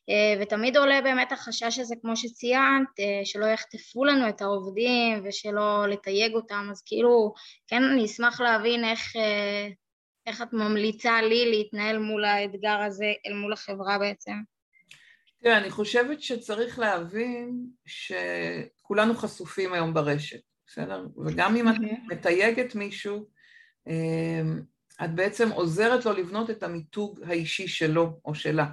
אה, ותמיד עולה באמת החשש הזה, כמו שציינת, אה, שלא יחטפו לנו את העובדים ושלא לתייג אותם, אז כאילו, כן, אני אשמח להבין איך, אה, איך את ממליצה לי להתנהל מול האתגר הזה אל מול החברה בעצם. תראה, אני חושבת שצריך להבין שכולנו חשופים היום ברשת, בסדר? וגם אם את מתייגת מישהו, את בעצם עוזרת לו לבנות את המיתוג האישי שלו או שלה.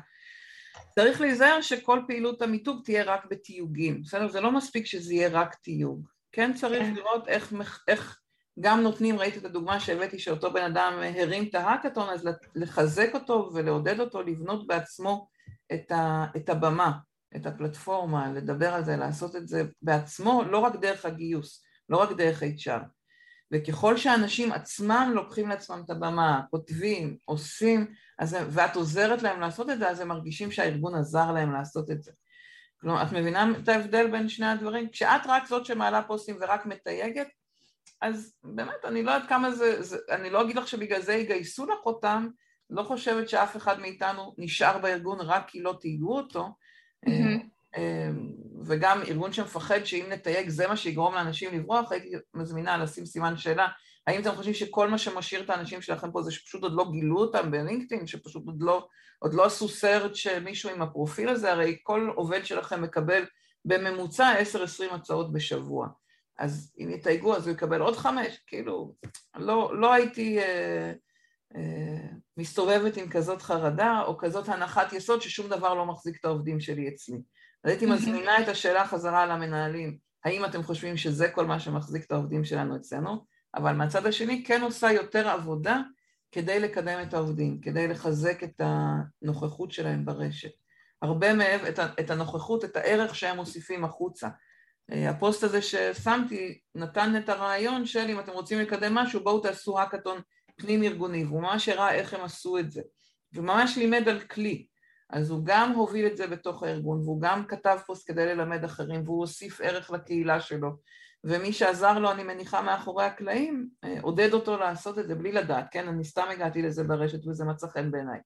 צריך להיזהר שכל פעילות המיתוג תהיה רק בתיוגים, בסדר? זה לא מספיק שזה יהיה רק תיוג. כן צריך כן. לראות איך, איך גם נותנים, ראית את הדוגמה שהבאתי שאותו בן אדם הרים את ההאקתון, אז לחזק אותו ולעודד אותו לבנות בעצמו את, ה, את הבמה, את הפלטפורמה, לדבר על זה, לעשות את זה בעצמו, לא רק דרך הגיוס, לא רק דרך HR. וככל שאנשים עצמם לוקחים לעצמם את הבמה, כותבים, עושים, אז, ואת עוזרת להם לעשות את זה, אז הם מרגישים שהארגון עזר להם לעשות את זה. כלומר, את מבינה את ההבדל בין שני הדברים? כשאת רק זאת שמעלה פוסטים ורק מתייגת, אז באמת, אני לא יודעת כמה זה, זה, אני לא אגיד לך שבגלל זה יגייסו לך אותם, לא חושבת שאף אחד מאיתנו נשאר בארגון רק כי לא תהיגו אותו, mm-hmm. וגם ארגון שמפחד שאם נתייג זה מה שיגרום לאנשים לברוח, הייתי מזמינה לשים סימן שאלה, האם אתם חושבים שכל מה שמשאיר את האנשים שלכם פה זה שפשוט עוד לא גילו אותם בלינקדאין, שפשוט עוד לא, עוד לא עשו סרט שמישהו עם הפרופיל הזה, הרי כל עובד שלכם מקבל בממוצע 10-20 הצעות בשבוע. אז אם יתייגו אז הוא יקבל עוד חמש, כאילו, לא, לא הייתי אה, אה, מסתובבת עם כזאת חרדה או כזאת הנחת יסוד ששום דבר לא מחזיק את העובדים שלי אצלי. אז הייתי מזמינה את השאלה חזרה למנהלים, האם אתם חושבים שזה כל מה שמחזיק את העובדים שלנו אצלנו? אבל מהצד השני כן עושה יותר עבודה כדי לקדם את העובדים, כדי לחזק את הנוכחות שלהם ברשת. הרבה מעבר, את הנוכחות, את הערך שהם מוסיפים החוצה. הפוסט הזה ששמתי נתן את הרעיון של אם אתם רוצים לקדם משהו, בואו תעשו האקתון פנים ארגוני, והוא ממש הראה איך הם עשו את זה. וממש לימד על כלי. אז הוא גם הוביל את זה בתוך הארגון, והוא גם כתב פוסט כדי ללמד אחרים, והוא הוסיף ערך לקהילה שלו. ומי שעזר לו, אני מניחה, מאחורי הקלעים, עודד אותו לעשות את זה בלי לדעת, כן? אני סתם הגעתי לזה ברשת וזה מצא חן בעיניי.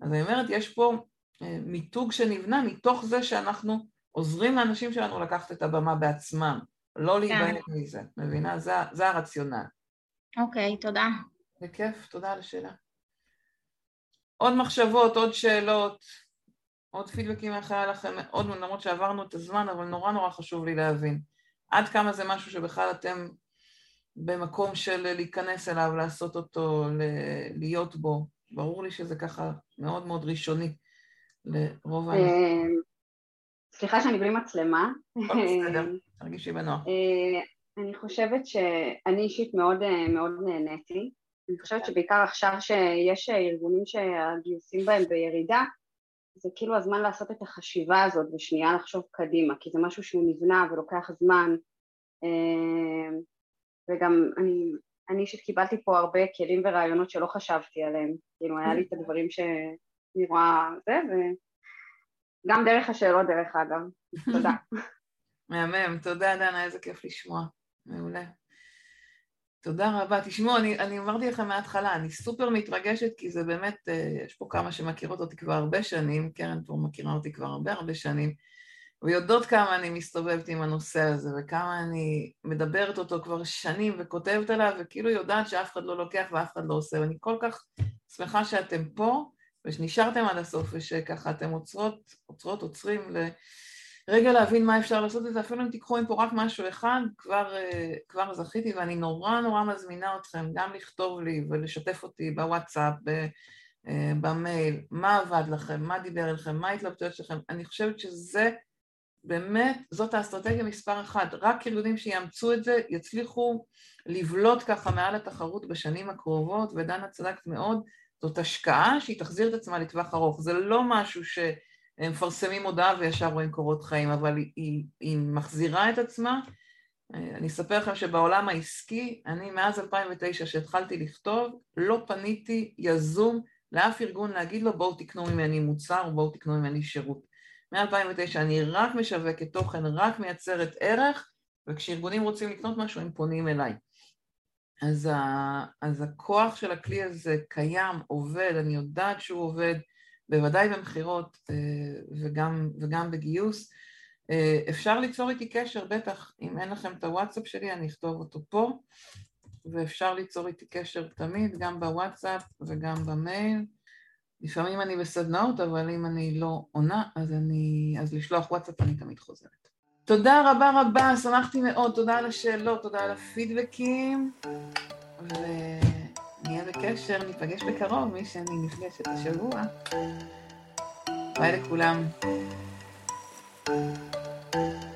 אז אני אומרת, יש פה מיתוג שנבנה מתוך זה שאנחנו עוזרים לאנשים שלנו לקחת את הבמה בעצמם, לא להיבהל מזה, מבינה? זה, זה הרציונל. אוקיי, תודה. בכיף, תודה על השאלה. עוד מחשבות, עוד שאלות, עוד פידבקים איך היה לכם, עוד למרות שעברנו את הזמן, אבל נורא נורא חשוב לי להבין. עד כמה זה משהו שבכלל אתם במקום של להיכנס אליו, לעשות אותו, להיות בו. ברור לי שזה ככה מאוד מאוד ראשוני לרוב האנשים. סליחה שאני בלי מצלמה. בסדר, תרגישי בנוח. אני חושבת שאני אישית מאוד מאוד נהניתי. אני חושבת שבעיקר עכשיו שיש ארגונים שהגיוסים בהם בירידה, זה כאילו הזמן לעשות את החשיבה הזאת ושנייה לחשוב קדימה, כי זה משהו שהוא נבנה ולוקח זמן, וגם אני, אני אישית קיבלתי פה הרבה כלים ורעיונות שלא חשבתי עליהם, כאילו היה לי את הדברים שאני רואה זה, וגם דרך השאלות דרך אגב, תודה. מהמם, תודה דנה, איזה כיף לשמוע, מעולה. תודה רבה. תשמעו, אני, אני אמרתי לכם מההתחלה, אני סופר מתרגשת כי זה באמת, יש פה כמה שמכירות אותי כבר הרבה שנים, קרן פה מכירה אותי כבר הרבה הרבה שנים, ויודעות כמה אני מסתובבת עם הנושא הזה, וכמה אני מדברת אותו כבר שנים וכותבת עליו, וכאילו יודעת שאף אחד לא לוקח ואף אחד לא עושה, ואני כל כך שמחה שאתם פה, ושנשארתם עד הסוף, ושככה אתם עוצרות, עוצרות, עוצרים ל... רגע להבין מה אפשר לעשות את זה, אפילו אם תיקחו עם פה רק משהו אחד, כבר, כבר זכיתי ואני נורא נורא מזמינה אתכם גם לכתוב לי ולשתף אותי בוואטסאפ, במייל, מה עבד לכם, מה דיבר אליכם, מה ההתלבטויות שלכם, אני חושבת שזה באמת, זאת האסטרטגיה מספר אחת, רק ארגונים שיאמצו את זה יצליחו לבלוט ככה מעל התחרות בשנים הקרובות, ודנה צדקת מאוד, זאת השקעה שהיא תחזיר את עצמה לטווח ארוך, זה לא משהו ש... הם מפרסמים הודעה וישר רואים קורות חיים, אבל היא, היא, מחזירה את עצמה. אני אספר לכם שבעולם העסקי, אני מאז 2009 שהתחלתי לכתוב, לא פניתי יזום לאף ארגון להגיד לו בואו תקנו ממני מוצר או בואו תקנו ממני שירות. מ-2009 אני רק משווקת תוכן, רק מייצרת ערך, וכשארגונים רוצים לקנות משהו הם פונים אליי. אז, ה, אז הכוח של הכלי הזה קיים, עובד, אני יודעת שהוא עובד, בוודאי במכירות וגם, וגם בגיוס. אפשר ליצור איתי קשר, בטח, אם אין לכם את הוואטסאפ שלי, אני אכתוב אותו פה, ואפשר ליצור איתי קשר תמיד, גם בוואטסאפ וגם במייל. לפעמים אני בסדנאות, אבל אם אני לא עונה, אז, אני, אז לשלוח וואטסאפ אני תמיד חוזרת. תודה רבה רבה, שמחתי מאוד, תודה על השאלות, תודה על הפידבקים, ו... נהיה בקשר, ניפגש בקרוב, מי שאני נפגשת השבוע. ביי לכולם. thank you